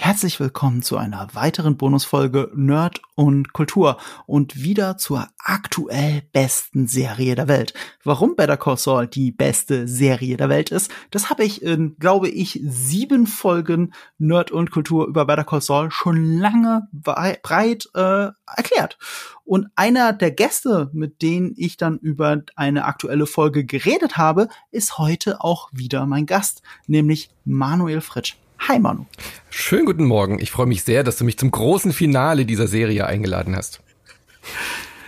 Herzlich willkommen zu einer weiteren Bonusfolge Nerd und Kultur und wieder zur aktuell besten Serie der Welt. Warum Better Call Saul die beste Serie der Welt ist, das habe ich in, glaube ich, sieben Folgen Nerd und Kultur über Better Call Saul schon lange breit äh, erklärt. Und einer der Gäste, mit denen ich dann über eine aktuelle Folge geredet habe, ist heute auch wieder mein Gast, nämlich Manuel Fritsch. Hi Manu. Schönen guten Morgen. Ich freue mich sehr, dass du mich zum großen Finale dieser Serie eingeladen hast.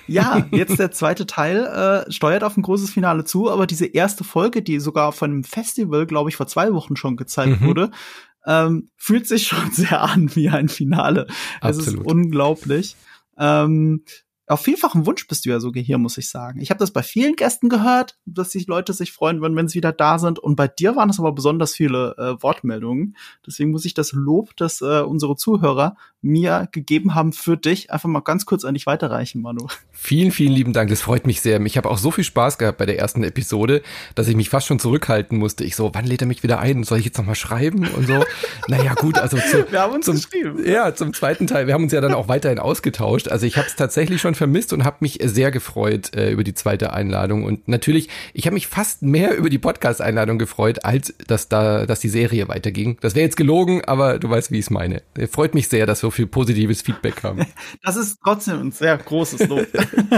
Ja, jetzt der zweite Teil äh, steuert auf ein großes Finale zu, aber diese erste Folge, die sogar von einem Festival, glaube ich, vor zwei Wochen schon gezeigt mhm. wurde, ähm, fühlt sich schon sehr an wie ein Finale. Absolut. Es ist unglaublich. Ähm, auf vielfachen Wunsch bist du ja sogar hier, muss ich sagen. Ich habe das bei vielen Gästen gehört, dass sich Leute sich freuen würden, wenn sie wieder da sind. Und bei dir waren es aber besonders viele äh, Wortmeldungen. Deswegen muss ich das Lob, das äh, unsere Zuhörer mir gegeben haben für dich, einfach mal ganz kurz an dich weiterreichen, Manu. Vielen, vielen lieben Dank. Das freut mich sehr. Ich habe auch so viel Spaß gehabt bei der ersten Episode, dass ich mich fast schon zurückhalten musste. Ich so, wann lädt er mich wieder ein? Soll ich jetzt noch mal schreiben und so? naja, gut, also zu, wir haben uns zum, geschrieben. Ja, zum zweiten Teil. Wir haben uns ja dann auch weiterhin ausgetauscht. Also ich habe es tatsächlich schon vermisst und habe mich sehr gefreut äh, über die zweite Einladung. Und natürlich, ich habe mich fast mehr über die Podcast-Einladung gefreut, als dass da, dass die Serie weiterging. Das wäre jetzt gelogen, aber du weißt, wie ich es meine. Freut mich sehr, dass wir viel positives Feedback haben. Das ist trotzdem ein sehr großes Lob.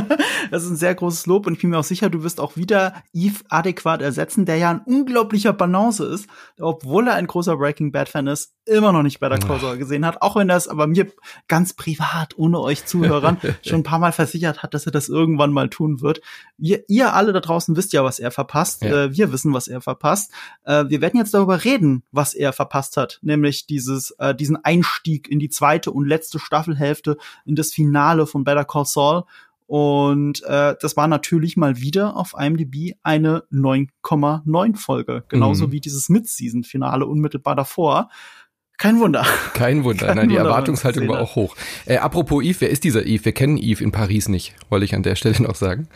das ist ein sehr großes Lob und ich bin mir auch sicher, du wirst auch wieder Eve adäquat ersetzen, der ja ein unglaublicher Balance ist, obwohl er ein großer Breaking Bad Fan ist, immer noch nicht Better Call Saul gesehen hat, auch wenn er es aber mir ganz privat, ohne euch Zuhörern, schon ein paar Mal versichert hat, dass er das irgendwann mal tun wird. Ihr, ihr alle da draußen wisst ja, was er verpasst. Ja. Äh, wir wissen, was er verpasst. Äh, wir werden jetzt darüber reden, was er verpasst hat, nämlich dieses, äh, diesen Einstieg in die zweite und letzte Staffelhälfte, in das Finale von Better Call Saul. Und äh, das war natürlich mal wieder auf IMDb eine 9,9 Folge, genauso mhm. wie dieses Mid-Season-Finale unmittelbar davor. Kein Wunder. Kein Wunder. Kein Nein, die Wunder, Erwartungshaltung war auch hoch. Äh, apropos Yves, wer ist dieser Yves? Wir kennen Yves in Paris nicht, wollte ich an der Stelle noch sagen.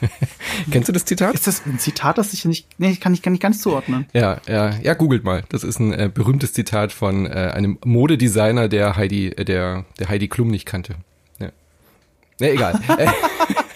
Kennst du das Zitat? Ist das ein Zitat, das ich nicht, nee, kann ich, kann ich ganz zuordnen. Ja, ja, ja, googelt mal. Das ist ein äh, berühmtes Zitat von äh, einem Modedesigner, der Heidi, äh, der, der Heidi Klum nicht kannte. Ja. Nee, egal.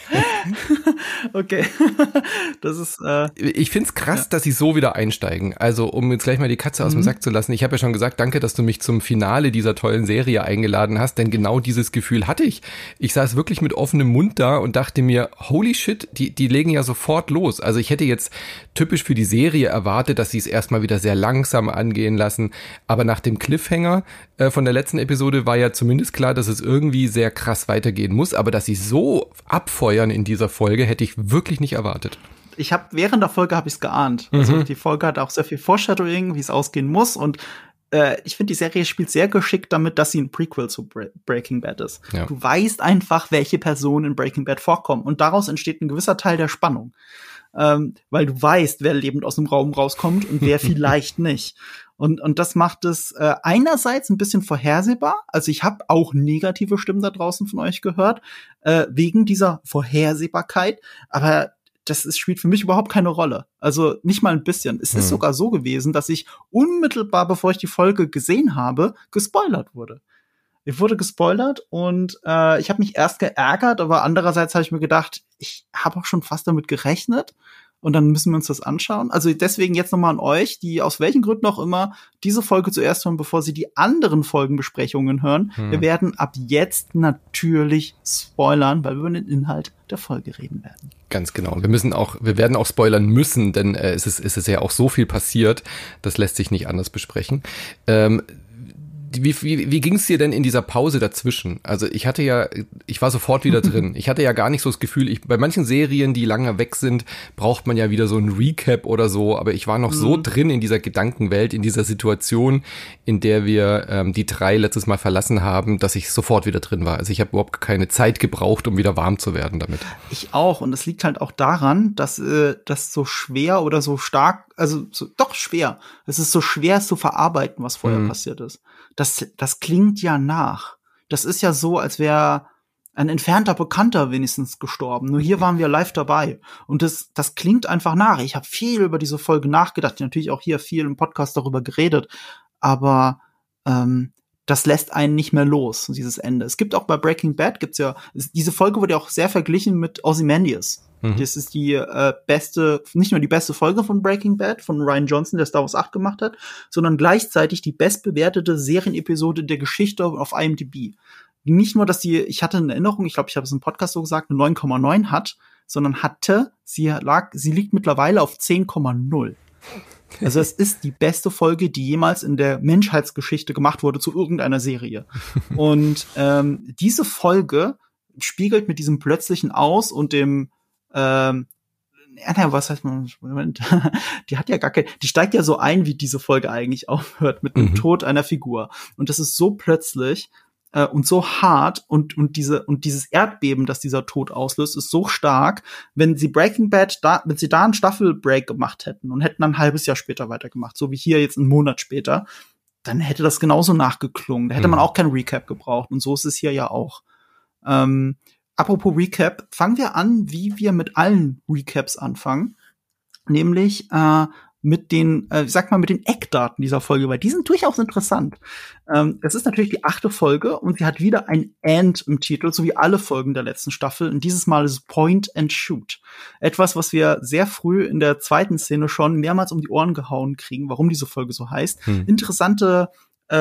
okay. das ist. Äh, ich find's krass, ja. dass sie so wieder einsteigen. Also, um jetzt gleich mal die Katze aus mhm. dem Sack zu lassen. Ich habe ja schon gesagt, danke, dass du mich zum Finale dieser tollen Serie eingeladen hast, denn genau dieses Gefühl hatte ich. Ich saß wirklich mit offenem Mund da und dachte mir, holy shit, die, die legen ja sofort los. Also ich hätte jetzt typisch für die Serie erwartet, dass sie es erstmal wieder sehr langsam angehen lassen. Aber nach dem Cliffhanger äh, von der letzten Episode war ja zumindest klar, dass es irgendwie sehr krass weitergehen muss. Aber dass sie so abfeuern in dieser Folge, hätte ich wirklich nicht erwartet. Ich habe während der Folge habe ich es geahnt. Also mhm. die Folge hat auch sehr viel Foreshadowing, wie es ausgehen muss und äh, ich finde, die Serie spielt sehr geschickt damit, dass sie ein Prequel zu Bre Breaking Bad ist. Ja. Du weißt einfach, welche Personen in Breaking Bad vorkommen und daraus entsteht ein gewisser Teil der Spannung. Ähm, weil du weißt, wer lebend aus dem Raum rauskommt und wer vielleicht nicht. Und, und das macht es äh, einerseits ein bisschen vorhersehbar. Also ich habe auch negative Stimmen da draußen von euch gehört, äh, wegen dieser Vorhersehbarkeit. Aber das ist, spielt für mich überhaupt keine Rolle. Also nicht mal ein bisschen. Es mhm. ist sogar so gewesen, dass ich unmittelbar, bevor ich die Folge gesehen habe, gespoilert wurde. Ich wurde gespoilert und äh, ich habe mich erst geärgert, aber andererseits habe ich mir gedacht, ich habe auch schon fast damit gerechnet und dann müssen wir uns das anschauen. Also deswegen jetzt nochmal an euch, die aus welchen Gründen auch immer diese Folge zuerst hören, bevor sie die anderen Folgenbesprechungen hören. Hm. Wir werden ab jetzt natürlich spoilern, weil wir über den Inhalt der Folge reden werden. Ganz genau. Wir müssen auch, wir werden auch spoilern müssen, denn äh, es, ist, es ist ja auch so viel passiert. Das lässt sich nicht anders besprechen. Ähm, wie, wie, wie ging es dir denn in dieser Pause dazwischen? Also ich hatte ja, ich war sofort wieder drin. Ich hatte ja gar nicht so das Gefühl, ich, bei manchen Serien, die lange weg sind, braucht man ja wieder so ein Recap oder so, aber ich war noch mhm. so drin in dieser Gedankenwelt, in dieser Situation, in der wir ähm, die drei letztes Mal verlassen haben, dass ich sofort wieder drin war. Also ich habe überhaupt keine Zeit gebraucht, um wieder warm zu werden damit. Ich auch und es liegt halt auch daran, dass äh, das so schwer oder so stark, also so, doch schwer. Es ist so schwer es zu verarbeiten, was vorher mhm. passiert ist das, das klingt ja nach. Das ist ja so, als wäre ein entfernter Bekannter wenigstens gestorben. Nur hier waren wir live dabei. Und das, das klingt einfach nach. Ich habe viel über diese Folge nachgedacht, natürlich auch hier viel im Podcast darüber geredet. Aber ähm, das lässt einen nicht mehr los, dieses Ende. Es gibt auch bei Breaking Bad, gibt's ja, diese Folge wurde ja auch sehr verglichen mit Ozymandias. Mhm. Das ist die äh, beste, nicht nur die beste Folge von Breaking Bad, von Ryan Johnson, der Star Wars 8 gemacht hat, sondern gleichzeitig die bestbewertete Serienepisode der Geschichte auf IMDb. Nicht nur, dass die, ich hatte eine Erinnerung, ich glaube, ich habe es im Podcast so gesagt, eine 9,9 hat, sondern hatte, sie lag, sie liegt mittlerweile auf 10,0. Also es ist die beste Folge, die jemals in der Menschheitsgeschichte gemacht wurde zu irgendeiner Serie. Und ähm, diese Folge spiegelt mit diesem plötzlichen Aus und dem ähm, ja, was heißt man? Moment, die hat ja gar kein, die steigt ja so ein, wie diese Folge eigentlich aufhört, mit dem mhm. Tod einer Figur. Und das ist so plötzlich äh, und so hart und, und diese, und dieses Erdbeben, das dieser Tod auslöst, ist so stark, wenn sie Breaking Bad da, wenn sie da einen Staffelbreak gemacht hätten und hätten dann ein halbes Jahr später weitergemacht, so wie hier jetzt einen Monat später, dann hätte das genauso nachgeklungen. Da hätte mhm. man auch kein Recap gebraucht. Und so ist es hier ja auch. Ähm, apropos Recap, fangen wir an, wie wir mit allen Recaps anfangen. Nämlich äh, mit den, äh, sag mal, mit den Eckdaten dieser Folge, weil die sind durchaus interessant. Ähm, es ist natürlich die achte Folge und sie hat wieder ein And im Titel, so wie alle Folgen der letzten Staffel. Und dieses Mal ist Point and Shoot. Etwas, was wir sehr früh in der zweiten Szene schon mehrmals um die Ohren gehauen kriegen, warum diese Folge so heißt. Hm. Interessante äh,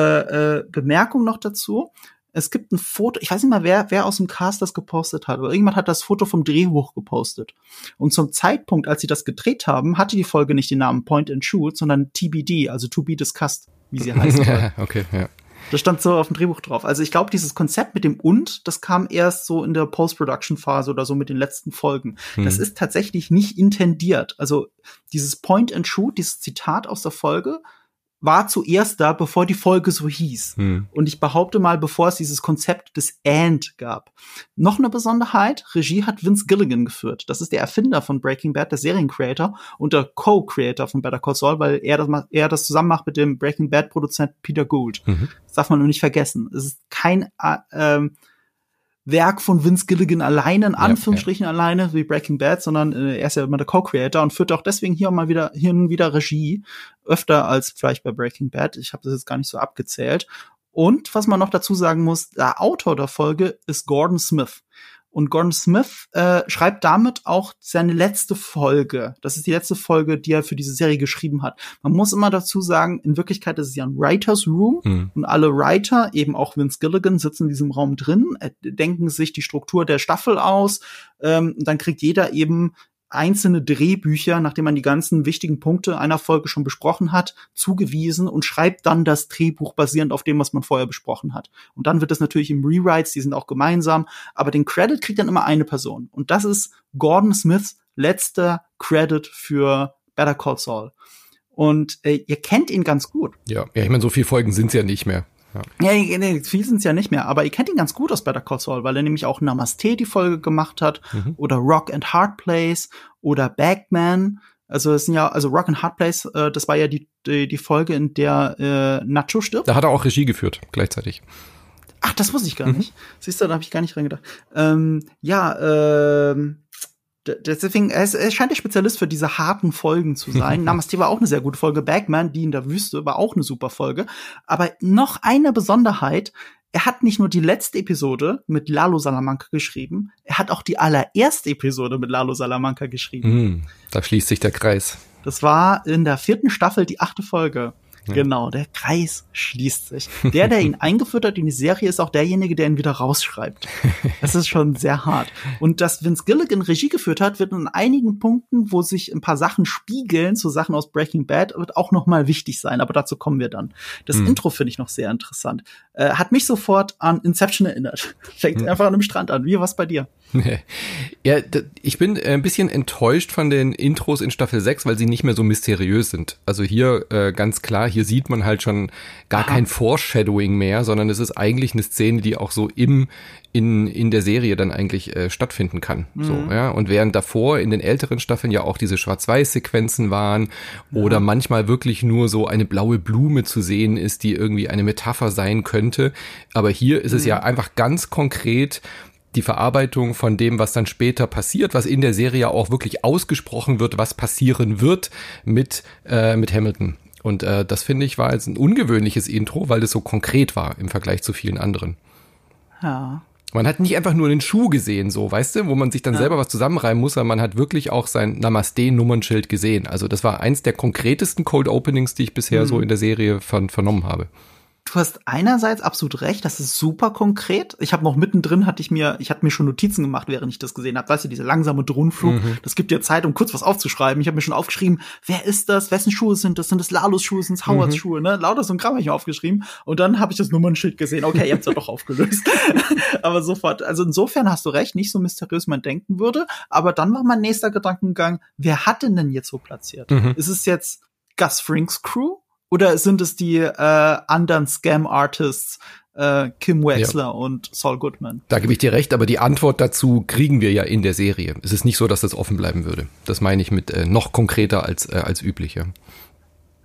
äh, Bemerkung noch dazu es gibt ein Foto, ich weiß nicht mal, wer, wer aus dem Cast das gepostet hat, aber irgendjemand hat das Foto vom Drehbuch gepostet. Und zum Zeitpunkt, als sie das gedreht haben, hatte die Folge nicht den Namen Point and Shoot, sondern TBD, also To Be Discussed, wie sie heißt. okay, ja. Das stand so auf dem Drehbuch drauf. Also ich glaube, dieses Konzept mit dem und, das kam erst so in der Post-Production-Phase oder so mit den letzten Folgen. Hm. Das ist tatsächlich nicht intendiert. Also dieses Point and Shoot, dieses Zitat aus der Folge, war zuerst da, bevor die Folge so hieß. Hm. Und ich behaupte mal, bevor es dieses Konzept des And gab. Noch eine Besonderheit, Regie hat Vince Gilligan geführt. Das ist der Erfinder von Breaking Bad, der Seriencreator und der Co-Creator von Better Call Saul, weil er das, er das zusammen macht mit dem Breaking Bad Produzent Peter Gould. Mhm. Das darf man nur nicht vergessen. Es ist kein äh, ähm, Werk von Vince Gilligan alleine, in Anführungsstrichen ja, ja. alleine, wie Breaking Bad, sondern äh, er ist ja immer der Co-Creator und führt auch deswegen hier mal wieder hin wieder Regie, öfter als vielleicht bei Breaking Bad. Ich habe das jetzt gar nicht so abgezählt. Und was man noch dazu sagen muss, der Autor der Folge ist Gordon Smith. Und Gordon Smith äh, schreibt damit auch seine letzte Folge. Das ist die letzte Folge, die er für diese Serie geschrieben hat. Man muss immer dazu sagen, in Wirklichkeit ist es ja ein Writers Room mhm. und alle Writer, eben auch Vince Gilligan, sitzen in diesem Raum drin, äh, denken sich die Struktur der Staffel aus. Ähm, dann kriegt jeder eben einzelne Drehbücher, nachdem man die ganzen wichtigen Punkte einer Folge schon besprochen hat, zugewiesen und schreibt dann das Drehbuch basierend auf dem, was man vorher besprochen hat. Und dann wird das natürlich im Rewrites, die sind auch gemeinsam, aber den Credit kriegt dann immer eine Person. Und das ist Gordon Smiths letzter Credit für Better Call Saul. Und äh, ihr kennt ihn ganz gut. Ja, ja, ich meine, so viele Folgen sind's ja nicht mehr. Ja, ja nee, viel sind es ja nicht mehr, aber ihr kennt ihn ganz gut aus Better Call Saul, weil er nämlich auch Namaste die Folge gemacht hat mhm. oder Rock and Hard Place oder Bagman. Also es sind ja, also Rock and Hard Place, äh, das war ja die, die, die Folge, in der äh, Nacho stirbt. Da hat er auch Regie geführt, gleichzeitig. Ach, das wusste ich gar mhm. nicht. Siehst du, da habe ich gar nicht reingedacht. Ähm, ja, ähm, Deswegen, er, ist, er scheint der Spezialist für diese harten Folgen zu sein. Namaste war auch eine sehr gute Folge. Bagman, die in der Wüste, war auch eine super Folge. Aber noch eine Besonderheit. Er hat nicht nur die letzte Episode mit Lalo Salamanca geschrieben, er hat auch die allererste Episode mit Lalo Salamanca geschrieben. Mm, da schließt sich der Kreis. Das war in der vierten Staffel die achte Folge. Genau, der Kreis schließt sich. Der, der ihn eingeführt hat in die Serie, ist auch derjenige, der ihn wieder rausschreibt. Das ist schon sehr hart. Und dass Vince Gilligan Regie geführt hat, wird in einigen Punkten, wo sich ein paar Sachen spiegeln zu Sachen aus Breaking Bad, wird auch noch mal wichtig sein. Aber dazu kommen wir dann. Das hm. Intro finde ich noch sehr interessant. Äh, hat mich sofort an Inception erinnert. Fängt hm. einfach an dem Strand an. Wie was bei dir? Ja, ich bin ein bisschen enttäuscht von den Intros in Staffel 6, weil sie nicht mehr so mysteriös sind. Also hier äh, ganz klar, hier sieht man halt schon gar Aha. kein Foreshadowing mehr, sondern es ist eigentlich eine Szene, die auch so im in, in der Serie dann eigentlich äh, stattfinden kann. Mhm. So, ja. Und während davor in den älteren Staffeln ja auch diese Schwarz-Weiß-Sequenzen waren ja. oder manchmal wirklich nur so eine blaue Blume zu sehen ist, die irgendwie eine Metapher sein könnte. Aber hier ist mhm. es ja einfach ganz konkret die Verarbeitung von dem, was dann später passiert, was in der Serie auch wirklich ausgesprochen wird, was passieren wird mit, äh, mit Hamilton. Und äh, das finde ich war jetzt ein ungewöhnliches Intro, weil das so konkret war im Vergleich zu vielen anderen. Ja. Man hat nicht einfach nur einen Schuh gesehen, so, weißt du, wo man sich dann ja. selber was zusammenreimen muss, sondern man hat wirklich auch sein Namaste-Nummernschild gesehen. Also das war eins der konkretesten Cold Openings, die ich bisher mhm. so in der Serie von, vernommen habe du hast einerseits absolut recht, das ist super konkret. Ich habe noch mittendrin hatte ich mir, ich hatte mir schon Notizen gemacht, während ich das gesehen habe. Weißt du, dieser langsame Drohnenflug, mhm. das gibt dir Zeit, um kurz was aufzuschreiben. Ich habe mir schon aufgeschrieben, wer ist das? Wessen Schuhe sind das? Sind das Lalos Schuhe? Sind es Howards mhm. Schuhe? Ne? Lauter so ein Kram habe ich mir aufgeschrieben. Und dann habe ich das Nummernschild gesehen. Okay, ihr habt's ja doch aufgelöst. aber sofort, also insofern hast du recht, nicht so mysteriös man denken würde. Aber dann war mein nächster Gedankengang, wer hat denn denn jetzt so platziert? Mhm. Ist es jetzt Gus Frinks Crew? Oder sind es die äh, anderen Scam-Artists, äh, Kim Wexler ja. und Saul Goodman? Da gebe ich dir recht, aber die Antwort dazu kriegen wir ja in der Serie. Es ist nicht so, dass das offen bleiben würde. Das meine ich mit äh, noch konkreter als, äh, als üblich. Ja.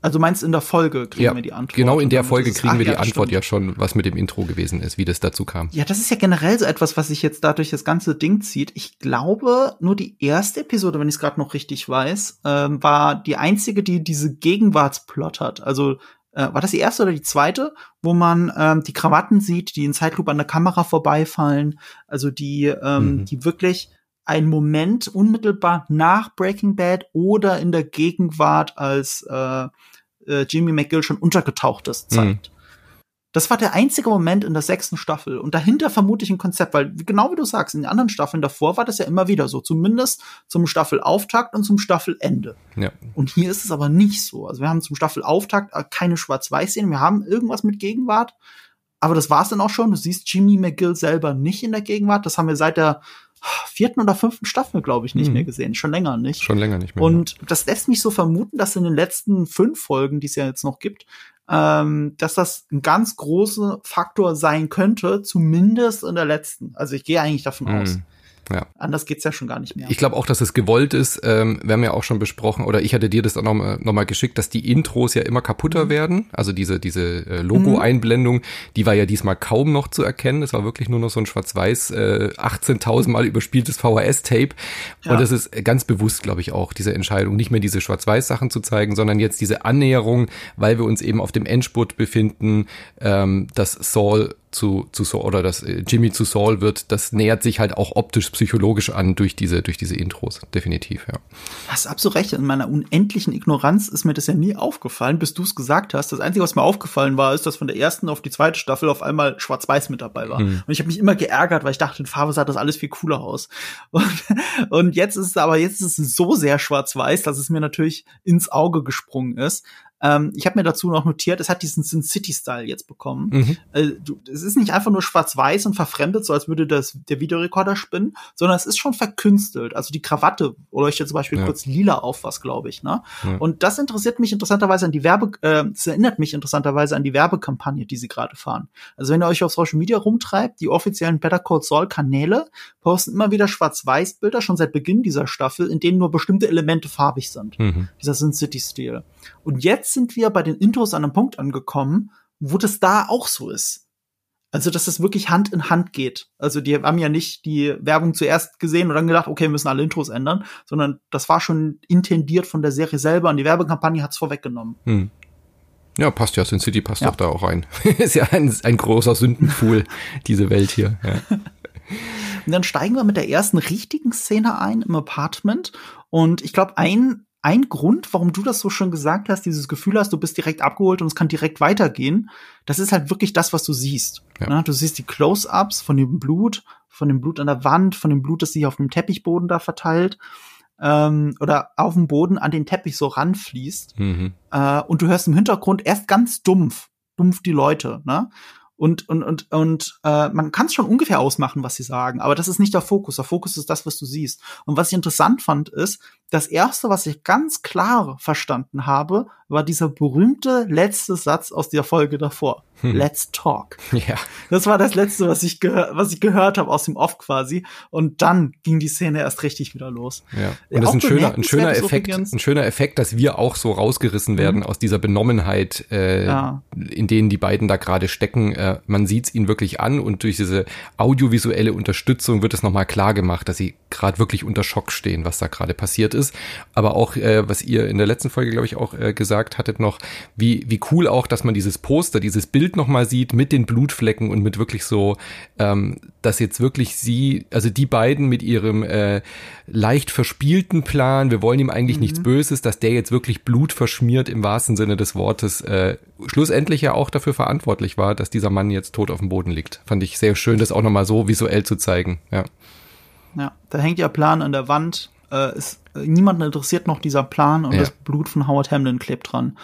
Also meinst in der Folge kriegen ja, wir die Antwort? Genau in der Folge kriegen ach, wir die ja, Antwort stimmt. ja schon, was mit dem Intro gewesen ist, wie das dazu kam. Ja, das ist ja generell so etwas, was sich jetzt dadurch das ganze Ding zieht. Ich glaube, nur die erste Episode, wenn ich es gerade noch richtig weiß, ähm, war die einzige, die diese Gegenwartsplot hat. Also äh, war das die erste oder die zweite, wo man ähm, die Krawatten sieht, die in Zeitlupe an der Kamera vorbeifallen, also die, ähm, mhm. die wirklich ein Moment unmittelbar nach Breaking Bad oder in der Gegenwart, als äh, äh, Jimmy McGill schon untergetaucht ist, zeigt. Mhm. Das war der einzige Moment in der sechsten Staffel. Und dahinter vermute ich ein Konzept, weil genau wie du sagst, in den anderen Staffeln davor war das ja immer wieder so. Zumindest zum Staffelauftakt und zum Staffelende. Ja. Und hier ist es aber nicht so. Also wir haben zum Staffelauftakt äh, keine Schwarz-Weiß-Szenen. Wir haben irgendwas mit Gegenwart. Aber das war's dann auch schon. Du siehst Jimmy McGill selber nicht in der Gegenwart. Das haben wir seit der vierten oder fünften Staffel, glaube ich, nicht mhm. mehr gesehen. Schon länger nicht. Schon länger nicht mehr. Und das lässt mich so vermuten, dass in den letzten fünf Folgen, die es ja jetzt noch gibt, ähm, dass das ein ganz großer Faktor sein könnte, zumindest in der letzten. Also ich gehe eigentlich davon mhm. aus. Ja. Anders geht's ja schon gar nicht mehr. Ich glaube auch, dass es gewollt ist. Ähm, wir haben ja auch schon besprochen, oder ich hatte dir das auch nochmal noch mal geschickt, dass die Intros ja immer kaputter mhm. werden. Also diese, diese äh, Logo-Einblendung, die war ja diesmal kaum noch zu erkennen. Es war wirklich nur noch so ein schwarz-weiß, äh, 18.000 Mal überspieltes VHS-Tape. Ja. Und das ist ganz bewusst, glaube ich, auch, diese Entscheidung, nicht mehr diese Schwarz-Weiß-Sachen zu zeigen, sondern jetzt diese Annäherung, weil wir uns eben auf dem Endspurt befinden, ähm, dass Saul zu, zu Saul oder dass äh, Jimmy zu Saul wird, das nähert sich halt auch optisch psychologisch an durch diese, durch diese Intros, definitiv, ja. Hast absolut recht. In meiner unendlichen Ignoranz ist mir das ja nie aufgefallen, bis du es gesagt hast. Das Einzige, was mir aufgefallen war, ist, dass von der ersten auf die zweite Staffel auf einmal Schwarz-Weiß mit dabei war. Mhm. Und ich habe mich immer geärgert, weil ich dachte, in Farbe sah das alles viel cooler aus. Und, und jetzt ist es aber, jetzt ist es so sehr schwarz-weiß, dass es mir natürlich ins Auge gesprungen ist. Ähm, ich habe mir dazu noch notiert, es hat diesen Sin City-Style jetzt bekommen. Mhm. Äh, du, es ist nicht einfach nur schwarz-weiß und verfremdet, so als würde das der Videorekorder spinnen, sondern es ist schon verkünstelt. Also die Krawatte leuchtet zum Beispiel ja. kurz lila auf was, glaube ich. Ne? Ja. Und das interessiert mich interessanterweise an die Werbe, äh, das erinnert mich interessanterweise an die Werbekampagne, die sie gerade fahren. Also wenn ihr euch auf Social Media rumtreibt, die offiziellen Better Call Saul Kanäle posten immer wieder Schwarz-Weiß-Bilder schon seit Beginn dieser Staffel, in denen nur bestimmte Elemente farbig sind. Mhm. Dieser Sin City-Stil. Und jetzt sind wir bei den Intros an einem Punkt angekommen, wo das da auch so ist. Also, dass das wirklich Hand in Hand geht. Also, die haben ja nicht die Werbung zuerst gesehen und dann gedacht, okay, wir müssen alle Intros ändern, sondern das war schon intendiert von der Serie selber und die Werbekampagne hat es vorweggenommen. Hm. Ja, passt ja. Sin City passt ja. doch da auch rein. ist ja ein, ein großer Sündenpool, diese Welt hier. Ja. Und dann steigen wir mit der ersten richtigen Szene ein im Apartment. Und ich glaube, ein ein Grund, warum du das so schon gesagt hast, dieses Gefühl hast, du bist direkt abgeholt und es kann direkt weitergehen, das ist halt wirklich das, was du siehst. Ja. Ne? Du siehst die Close-ups von dem Blut, von dem Blut an der Wand, von dem Blut, das sich auf dem Teppichboden da verteilt ähm, oder auf dem Boden an den Teppich so ranfließt. Mhm. Äh, und du hörst im Hintergrund erst ganz dumpf, dumpf die Leute. Ne? Und, und, und, und äh, man kann es schon ungefähr ausmachen, was sie sagen, aber das ist nicht der Fokus. Der Fokus ist das, was du siehst. Und was ich interessant fand, ist, das erste, was ich ganz klar verstanden habe, war dieser berühmte letzte Satz aus der Folge davor. Hm. Let's talk. Ja. Das war das letzte, was ich, was ich gehört habe aus dem Off quasi. Und dann ging die Szene erst richtig wieder los. Ja. Und das ist ein schöner, ein schöner Effekt, ein schöner Effekt, dass wir auch so rausgerissen werden mhm. aus dieser Benommenheit, äh, ja. in denen die beiden da gerade stecken. Äh, äh, man sieht es ihnen wirklich an und durch diese audiovisuelle Unterstützung wird es nochmal klar gemacht, dass sie gerade wirklich unter Schock stehen, was da gerade passiert ist. Aber auch, äh, was ihr in der letzten Folge, glaube ich, auch äh, gesagt hattet noch, wie, wie cool auch, dass man dieses Poster, dieses Bild nochmal sieht mit den Blutflecken und mit wirklich so, ähm, dass jetzt wirklich sie, also die beiden mit ihrem äh, leicht verspielten Plan, wir wollen ihm eigentlich mhm. nichts Böses, dass der jetzt wirklich Blut verschmiert im wahrsten Sinne des Wortes, äh, schlussendlich ja auch dafür verantwortlich war, dass dieser Mann jetzt tot auf dem Boden liegt. Fand ich sehr schön, das auch nochmal so visuell zu zeigen, ja. Ja, da hängt ja Plan an der Wand. Äh, ist, äh, niemanden interessiert noch dieser Plan und ja. das Blut von Howard Hamlin klebt dran.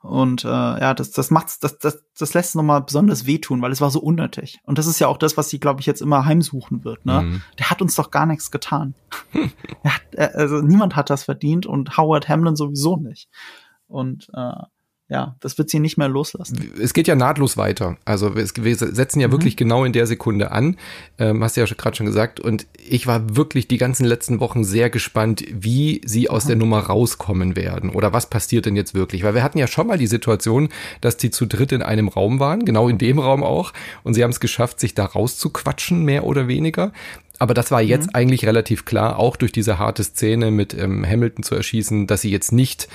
Und äh, ja, das, das macht's, das, das, das lässt es nochmal besonders wehtun, weil es war so unnötig. Und das ist ja auch das, was sie, glaube ich, jetzt immer heimsuchen wird. Ne? Mhm. Der hat uns doch gar nichts getan. hat, äh, also niemand hat das verdient und Howard Hamlin sowieso nicht. Und äh, ja, das wird sie nicht mehr loslassen. Es geht ja nahtlos weiter. Also wir, setzen ja mhm. wirklich genau in der Sekunde an. Ähm, hast du ja gerade schon gesagt. Und ich war wirklich die ganzen letzten Wochen sehr gespannt, wie sie aus mhm. der Nummer rauskommen werden oder was passiert denn jetzt wirklich. Weil wir hatten ja schon mal die Situation, dass die zu dritt in einem Raum waren, genau in dem Raum auch. Und sie haben es geschafft, sich da rauszuquatschen, mehr oder weniger. Aber das war jetzt mhm. eigentlich relativ klar, auch durch diese harte Szene mit ähm, Hamilton zu erschießen, dass sie jetzt nicht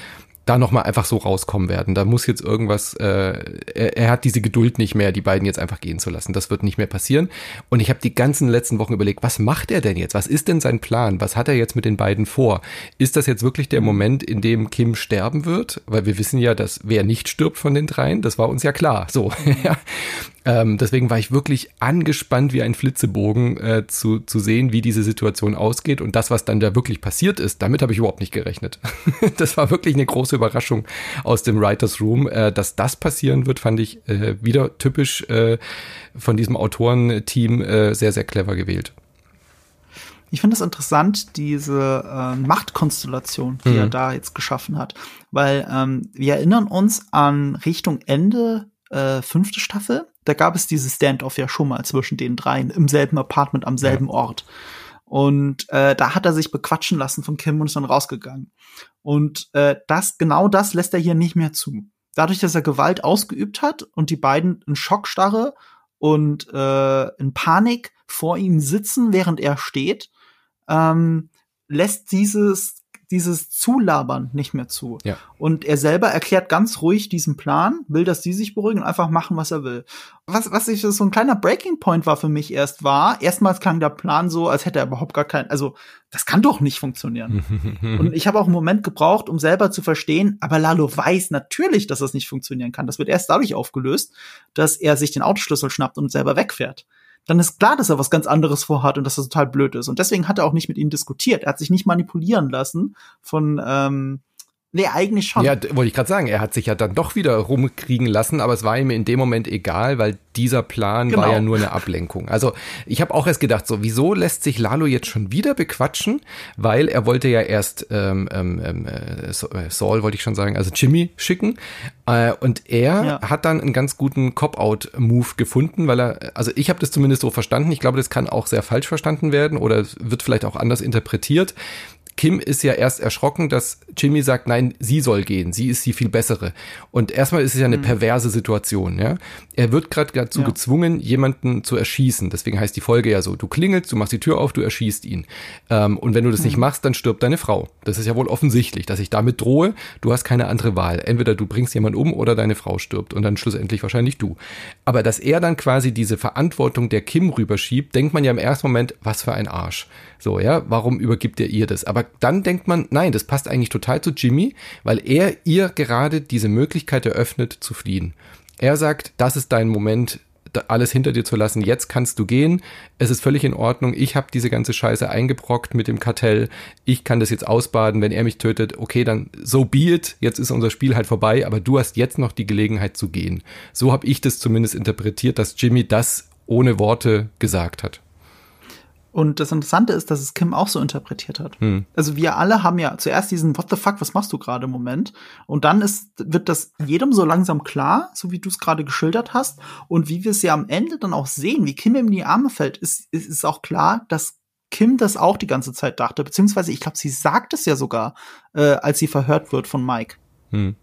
da nochmal einfach so rauskommen werden. Da muss jetzt irgendwas, äh, er, er, hat diese Geduld nicht mehr, die beiden jetzt einfach gehen zu lassen. Das wird nicht mehr passieren. Und ich habe die ganzen letzten Wochen überlegt, was macht er denn jetzt? Was ist denn sein Plan? Was hat er jetzt mit den beiden vor? Ist das jetzt wirklich der Moment, in dem Kim sterben wird? Weil wir wissen ja, dass wer nicht stirbt von den dreien, das war uns ja klar. So, ja. Ähm, deswegen war ich wirklich angespannt wie ein Flitzebogen äh, zu, zu sehen, wie diese Situation ausgeht. Und das, was dann da wirklich passiert ist, damit habe ich überhaupt nicht gerechnet. das war wirklich eine große Überraschung aus dem Writers Room. Äh, dass das passieren wird, fand ich äh, wieder typisch äh, von diesem Autorenteam äh, sehr, sehr clever gewählt. Ich finde es interessant, diese äh, Machtkonstellation, die mhm. er da jetzt geschaffen hat. Weil ähm, wir erinnern uns an Richtung Ende äh, fünfte Staffel da gab es dieses Standoff ja schon mal zwischen den dreien im selben Apartment am selben ja. Ort. Und äh, da hat er sich bequatschen lassen von Kim und ist dann rausgegangen. Und äh, das, genau das lässt er hier nicht mehr zu. Dadurch, dass er Gewalt ausgeübt hat und die beiden in Schockstarre und äh, in Panik vor ihm sitzen, während er steht, ähm, lässt dieses dieses Zulabern nicht mehr zu. Ja. Und er selber erklärt ganz ruhig diesen Plan, will, dass die sich beruhigen und einfach machen, was er will. Was, was ich so ein kleiner Breaking Point war für mich erst war, erstmals klang der Plan so, als hätte er überhaupt gar keinen, also das kann doch nicht funktionieren. und ich habe auch einen Moment gebraucht, um selber zu verstehen, aber Lalo weiß natürlich, dass das nicht funktionieren kann. Das wird erst dadurch aufgelöst, dass er sich den Autoschlüssel schnappt und selber wegfährt dann ist klar, dass er was ganz anderes vorhat und dass das total blöd ist. Und deswegen hat er auch nicht mit ihnen diskutiert. Er hat sich nicht manipulieren lassen von ähm, Nee, eigentlich schon. Ja, wollte ich gerade sagen, er hat sich ja dann doch wieder rumkriegen lassen, aber es war ihm in dem Moment egal, weil dieser Plan genau. war ja nur eine Ablenkung. Also ich habe auch erst gedacht, so, wieso lässt sich Lalo jetzt schon wieder bequatschen? Weil er wollte ja erst ähm, ähm, ähm äh, Saul, wollte ich schon sagen, also Jimmy schicken. Äh, und er ja. hat dann einen ganz guten Cop-Out-Move gefunden, weil er, also ich habe das zumindest so verstanden, ich glaube, das kann auch sehr falsch verstanden werden oder wird vielleicht auch anders interpretiert. Kim ist ja erst erschrocken, dass Jimmy sagt, nein, sie soll gehen, sie ist die viel bessere. Und erstmal ist es ja eine mhm. perverse Situation, ja. Er wird gerade dazu ja. gezwungen, jemanden zu erschießen. Deswegen heißt die Folge ja so, du klingelst, du machst die Tür auf, du erschießt ihn. Ähm, und wenn du das mhm. nicht machst, dann stirbt deine Frau. Das ist ja wohl offensichtlich, dass ich damit drohe, du hast keine andere Wahl. Entweder du bringst jemanden um oder deine Frau stirbt und dann schlussendlich wahrscheinlich du. Aber dass er dann quasi diese Verantwortung der Kim rüberschiebt, denkt man ja im ersten Moment, was für ein Arsch. So, ja, warum übergibt er ihr das? Aber dann denkt man, nein, das passt eigentlich total zu Jimmy, weil er ihr gerade diese Möglichkeit eröffnet zu fliehen. Er sagt, das ist dein Moment, alles hinter dir zu lassen. Jetzt kannst du gehen. Es ist völlig in Ordnung. Ich habe diese ganze Scheiße eingebrockt mit dem Kartell. Ich kann das jetzt ausbaden. Wenn er mich tötet, okay, dann so be it. Jetzt ist unser Spiel halt vorbei. Aber du hast jetzt noch die Gelegenheit zu gehen. So habe ich das zumindest interpretiert, dass Jimmy das ohne Worte gesagt hat. Und das Interessante ist, dass es Kim auch so interpretiert hat. Hm. Also wir alle haben ja zuerst diesen What the fuck, was machst du gerade im Moment? Und dann ist, wird das jedem so langsam klar, so wie du es gerade geschildert hast. Und wie wir es ja am Ende dann auch sehen, wie Kim ihm in die Arme fällt, ist, ist, ist auch klar, dass Kim das auch die ganze Zeit dachte. Beziehungsweise, ich glaube, sie sagt es ja sogar, äh, als sie verhört wird von Mike. Hm.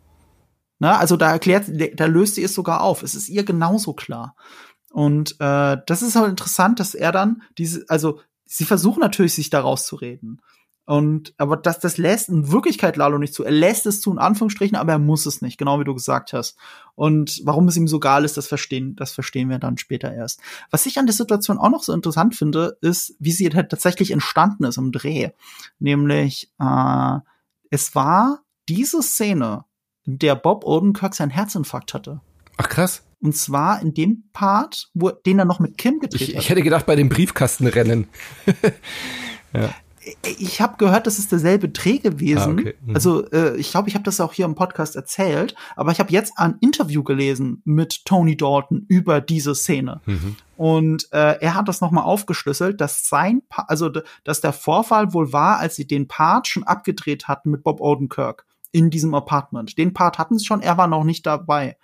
Na, also da erklärt, da löst sie es sogar auf. Es ist ihr genauso klar. Und äh, das ist halt interessant, dass er dann diese, also sie versuchen natürlich, sich daraus zu reden. Und aber das, das lässt in Wirklichkeit Lalo nicht zu. Er lässt es zu, in Anführungsstrichen, aber er muss es nicht, genau wie du gesagt hast. Und warum es ihm so egal ist, das verstehen, das verstehen wir dann später erst. Was ich an der Situation auch noch so interessant finde, ist, wie sie halt tatsächlich entstanden ist im Dreh. Nämlich, äh, es war diese Szene, in der Bob Odenkirk seinen Herzinfarkt hatte. Ach krass. Und zwar in dem Part, wo den er noch mit Kim gedreht ich, hat. Ich hätte gedacht bei dem Briefkastenrennen. ja. Ich habe gehört, das ist derselbe Dreh gewesen. Ah, okay. mhm. Also äh, ich glaube, ich habe das auch hier im Podcast erzählt, aber ich habe jetzt ein Interview gelesen mit Tony Dalton über diese Szene. Mhm. Und äh, er hat das nochmal aufgeschlüsselt, dass sein, pa also dass der Vorfall wohl war, als sie den Part schon abgedreht hatten mit Bob Odenkirk in diesem Apartment. Den Part hatten sie schon, er war noch nicht dabei.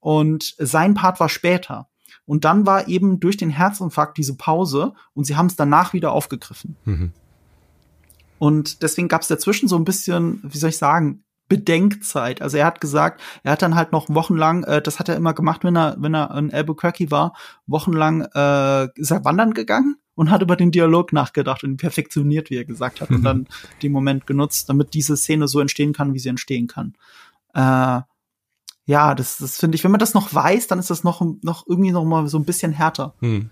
Und sein Part war später. Und dann war eben durch den Herzinfarkt diese Pause und sie haben es danach wieder aufgegriffen. Mhm. Und deswegen gab es dazwischen so ein bisschen, wie soll ich sagen, Bedenkzeit. Also er hat gesagt, er hat dann halt noch wochenlang, äh, das hat er immer gemacht, wenn er, wenn er in Albuquerque war, wochenlang äh, ist er wandern gegangen und hat über den Dialog nachgedacht und perfektioniert, wie er gesagt hat, und dann den Moment genutzt, damit diese Szene so entstehen kann, wie sie entstehen kann. Äh, ja, das, das finde ich, wenn man das noch weiß, dann ist das noch, noch irgendwie noch mal so ein bisschen härter. Hm.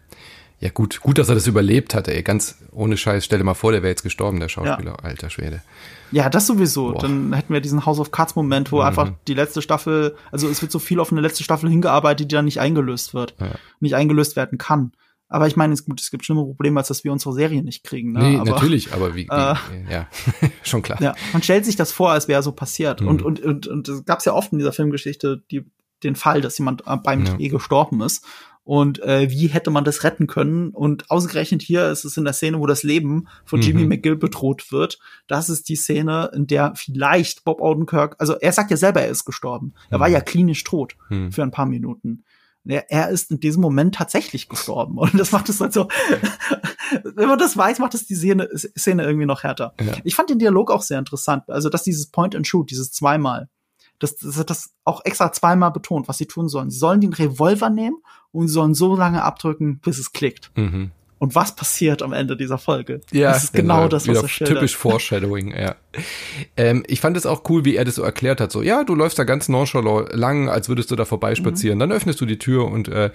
Ja, gut, gut, dass er das überlebt hat, ey. Ganz ohne Scheiß, stell dir mal vor, der wäre jetzt gestorben, der Schauspieler. Ja. Alter Schwede. Ja, das sowieso. Boah. Dann hätten wir diesen House of Cards Moment, wo mhm. einfach die letzte Staffel, also es wird so viel auf eine letzte Staffel hingearbeitet, die dann nicht eingelöst wird. Ja. Nicht eingelöst werden kann. Aber ich meine, es, gut, es gibt schlimme Probleme, als dass wir unsere Serie nicht kriegen. Ne? Nee, aber, natürlich, aber wie, wie äh, ja, schon klar. Ja, man stellt sich das vor, als wäre so passiert. Mhm. Und, und, und, und es gab ja oft in dieser Filmgeschichte die, den Fall, dass jemand beim ja. Dreh gestorben ist. Und äh, wie hätte man das retten können? Und ausgerechnet hier ist es in der Szene, wo das Leben von Jimmy mhm. McGill bedroht wird. Das ist die Szene, in der vielleicht Bob Odenkirk, also er sagt ja selber, er ist gestorben. Er mhm. war ja klinisch tot mhm. für ein paar Minuten er, er ist in diesem Moment tatsächlich gestorben. Und das macht es halt so, wenn man das weiß, macht es die Szene, Szene irgendwie noch härter. Ja. Ich fand den Dialog auch sehr interessant. Also, dass dieses Point and Shoot, dieses zweimal, das, das das auch extra zweimal betont, was sie tun sollen. Sie sollen den Revolver nehmen und sie sollen so lange abdrücken, bis es klickt. Mhm. Und was passiert am Ende dieser Folge? Ja, das ist genau, genau das, was er schildert. Typisch Foreshadowing, ja. Ähm, ich fand es auch cool, wie er das so erklärt hat. So, ja, du läufst da ganz nonchalant lang, als würdest du da vorbeispazieren. Mhm. Dann öffnest du die Tür und äh,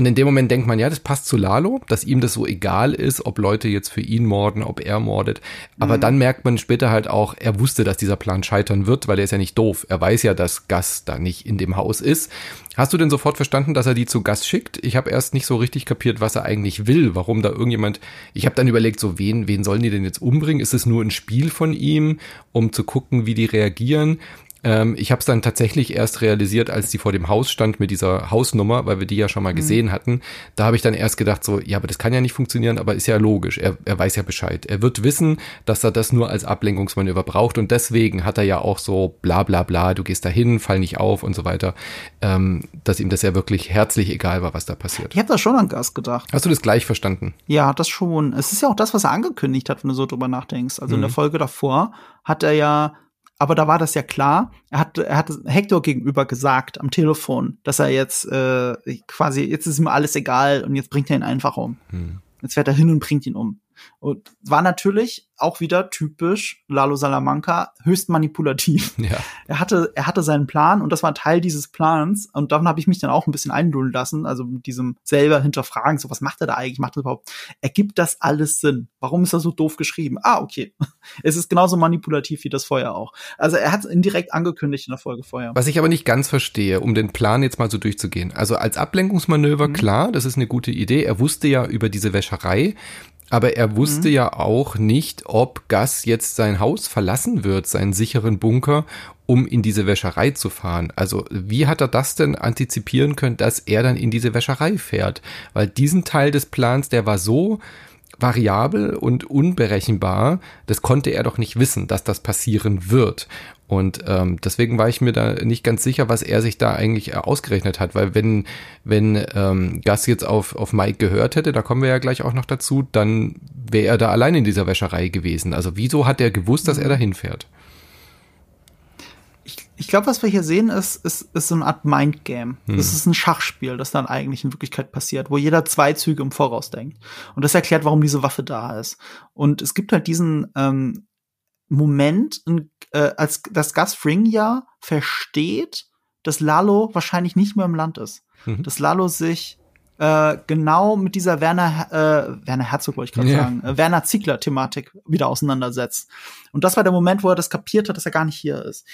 und in dem Moment denkt man, ja, das passt zu Lalo, dass ihm das so egal ist, ob Leute jetzt für ihn morden, ob er mordet. Aber mhm. dann merkt man später halt auch, er wusste, dass dieser Plan scheitern wird, weil er ist ja nicht doof. Er weiß ja, dass Gas da nicht in dem Haus ist. Hast du denn sofort verstanden, dass er die zu Gas schickt? Ich habe erst nicht so richtig kapiert, was er eigentlich will, warum da irgendjemand. Ich habe dann überlegt, so wen, wen sollen die denn jetzt umbringen? Ist es nur ein Spiel von ihm, um zu gucken, wie die reagieren? Ähm, ich habe es dann tatsächlich erst realisiert, als die vor dem Haus stand mit dieser Hausnummer, weil wir die ja schon mal mhm. gesehen hatten. Da habe ich dann erst gedacht, so, ja, aber das kann ja nicht funktionieren, aber ist ja logisch. Er, er weiß ja Bescheid. Er wird wissen, dass er das nur als Ablenkungsmanöver braucht und deswegen hat er ja auch so bla bla bla, du gehst dahin, fall nicht auf und so weiter, ähm, dass ihm das ja wirklich herzlich egal war, was da passiert. Ich habe da schon an Gas gedacht. Hast du das gleich verstanden? Ja, das schon. Es ist ja auch das, was er angekündigt hat, wenn du so drüber nachdenkst. Also mhm. in der mhm. Folge davor hat er ja aber da war das ja klar. Er hat, er hat Hector gegenüber gesagt am Telefon, dass er jetzt äh, quasi, jetzt ist ihm alles egal und jetzt bringt er ihn einfach um. Hm. Jetzt fährt er hin und bringt ihn um. Und war natürlich auch wieder typisch Lalo Salamanca, höchst manipulativ. Ja. Er hatte, er hatte seinen Plan und das war Teil dieses Plans. Und davon habe ich mich dann auch ein bisschen eindulden lassen. Also mit diesem selber hinterfragen, so was macht er da eigentlich? Macht er überhaupt? Ergibt das alles Sinn? Warum ist er so doof geschrieben? Ah, okay. Es ist genauso manipulativ wie das Feuer auch. Also er hat es indirekt angekündigt in der Folge vorher. Was ich aber nicht ganz verstehe, um den Plan jetzt mal so durchzugehen. Also als Ablenkungsmanöver, mhm. klar, das ist eine gute Idee. Er wusste ja über diese Wäscherei. Aber er wusste mhm. ja auch nicht, ob Gas jetzt sein Haus verlassen wird, seinen sicheren Bunker, um in diese Wäscherei zu fahren. Also wie hat er das denn antizipieren können, dass er dann in diese Wäscherei fährt? Weil diesen Teil des Plans, der war so variabel und unberechenbar, das konnte er doch nicht wissen, dass das passieren wird. Und ähm, deswegen war ich mir da nicht ganz sicher, was er sich da eigentlich ausgerechnet hat, weil wenn, wenn ähm, Gas jetzt auf, auf Mike gehört hätte, da kommen wir ja gleich auch noch dazu, dann wäre er da allein in dieser Wäscherei gewesen. Also wieso hat er gewusst, dass er da hinfährt? Ich glaube, was wir hier sehen, ist, ist, ist so eine Art Mindgame. Hm. Das ist ein Schachspiel, das dann eigentlich in Wirklichkeit passiert, wo jeder zwei Züge im Voraus denkt. Und das erklärt, warum diese Waffe da ist. Und es gibt halt diesen ähm, Moment, äh, als das Gus Fring ja versteht, dass Lalo wahrscheinlich nicht mehr im Land ist. Mhm. Dass Lalo sich äh, genau mit dieser Werner, äh, Werner Herzog wollte ich gerade ja. sagen, äh, Werner Ziegler-Thematik wieder auseinandersetzt. Und das war der Moment, wo er das kapiert hat, dass er gar nicht hier ist.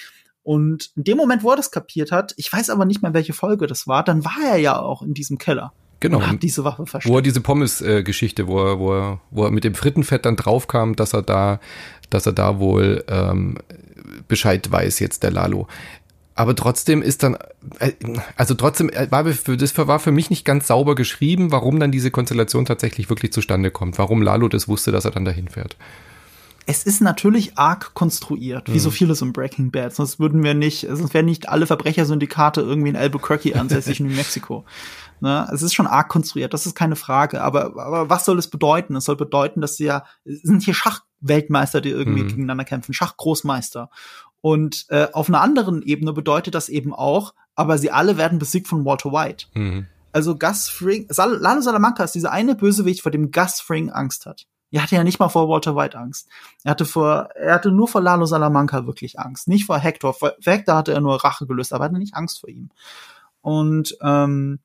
Und in dem Moment, wo er das kapiert hat, ich weiß aber nicht mehr, welche Folge das war, dann war er ja auch in diesem Keller. Genau. Und hat diese Waffe versteckt. Wo er diese Pommes-Geschichte, wo, er, wo, er, wo er mit dem Frittenfett dann draufkam, dass er da, dass er da wohl ähm, Bescheid weiß, jetzt der Lalo. Aber trotzdem ist dann, äh, also trotzdem äh, war für, das war für mich nicht ganz sauber geschrieben, warum dann diese Konstellation tatsächlich wirklich zustande kommt. Warum Lalo das wusste, dass er dann dahin fährt es ist natürlich arg konstruiert, wie mhm. so vieles im Breaking Bad. Sonst würden wir nicht, sonst wären nicht alle Verbrechersyndikate irgendwie in Albuquerque ansässig in New Mexico. Ne? Es ist schon arg konstruiert, das ist keine Frage. Aber, aber was soll es bedeuten? Es soll bedeuten, dass sie ja, sind hier Schachweltmeister, die irgendwie mhm. gegeneinander kämpfen, Schachgroßmeister. Und äh, auf einer anderen Ebene bedeutet das eben auch, aber sie alle werden besiegt von Walter White. Mhm. Also Gus Fring, Sal Lalo Salamanca ist dieser eine Bösewicht, vor dem Gus Fring Angst hat. Er hatte ja nicht mal vor Walter White Angst. Er hatte vor, er hatte nur vor Lalo Salamanca wirklich Angst. Nicht vor Hector. Vor Hector hatte er nur Rache gelöst, aber er hatte nicht Angst vor ihm. Und ähm,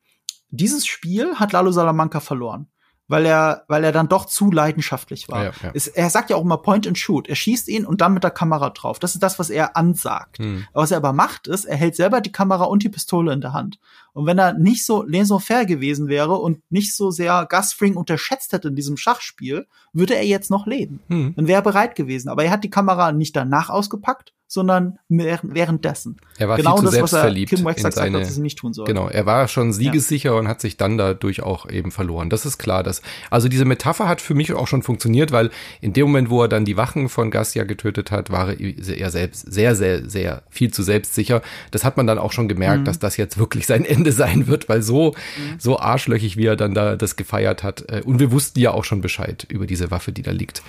dieses Spiel hat Lalo Salamanca verloren weil er, weil er dann doch zu leidenschaftlich war. Ja, ja. Es, er sagt ja auch immer Point and Shoot. Er schießt ihn und dann mit der Kamera drauf. Das ist das, was er ansagt. Hm. Was er aber macht, ist, er hält selber die Kamera und die Pistole in der Hand. Und wenn er nicht so laissez-faire gewesen wäre und nicht so sehr Gus Fring unterschätzt hätte in diesem Schachspiel, würde er jetzt noch leben. Hm. Dann wäre er bereit gewesen. Aber er hat die Kamera nicht danach ausgepackt, sondern währenddessen. Er war genau viel zu das, selbstverliebt was er Kim Wax seine, sagt, dass sie nicht tun soll. Genau, er war schon siegessicher ja. und hat sich dann dadurch auch eben verloren. Das ist klar. Dass, also diese Metapher hat für mich auch schon funktioniert, weil in dem Moment, wo er dann die Wachen von Garcia getötet hat, war er selbst sehr, sehr, sehr viel zu selbstsicher. Das hat man dann auch schon gemerkt, mhm. dass das jetzt wirklich sein Ende sein wird, weil so, mhm. so arschlöchig, wie er dann da das gefeiert hat. Äh, und wir wussten ja auch schon Bescheid über diese Waffe, die da liegt.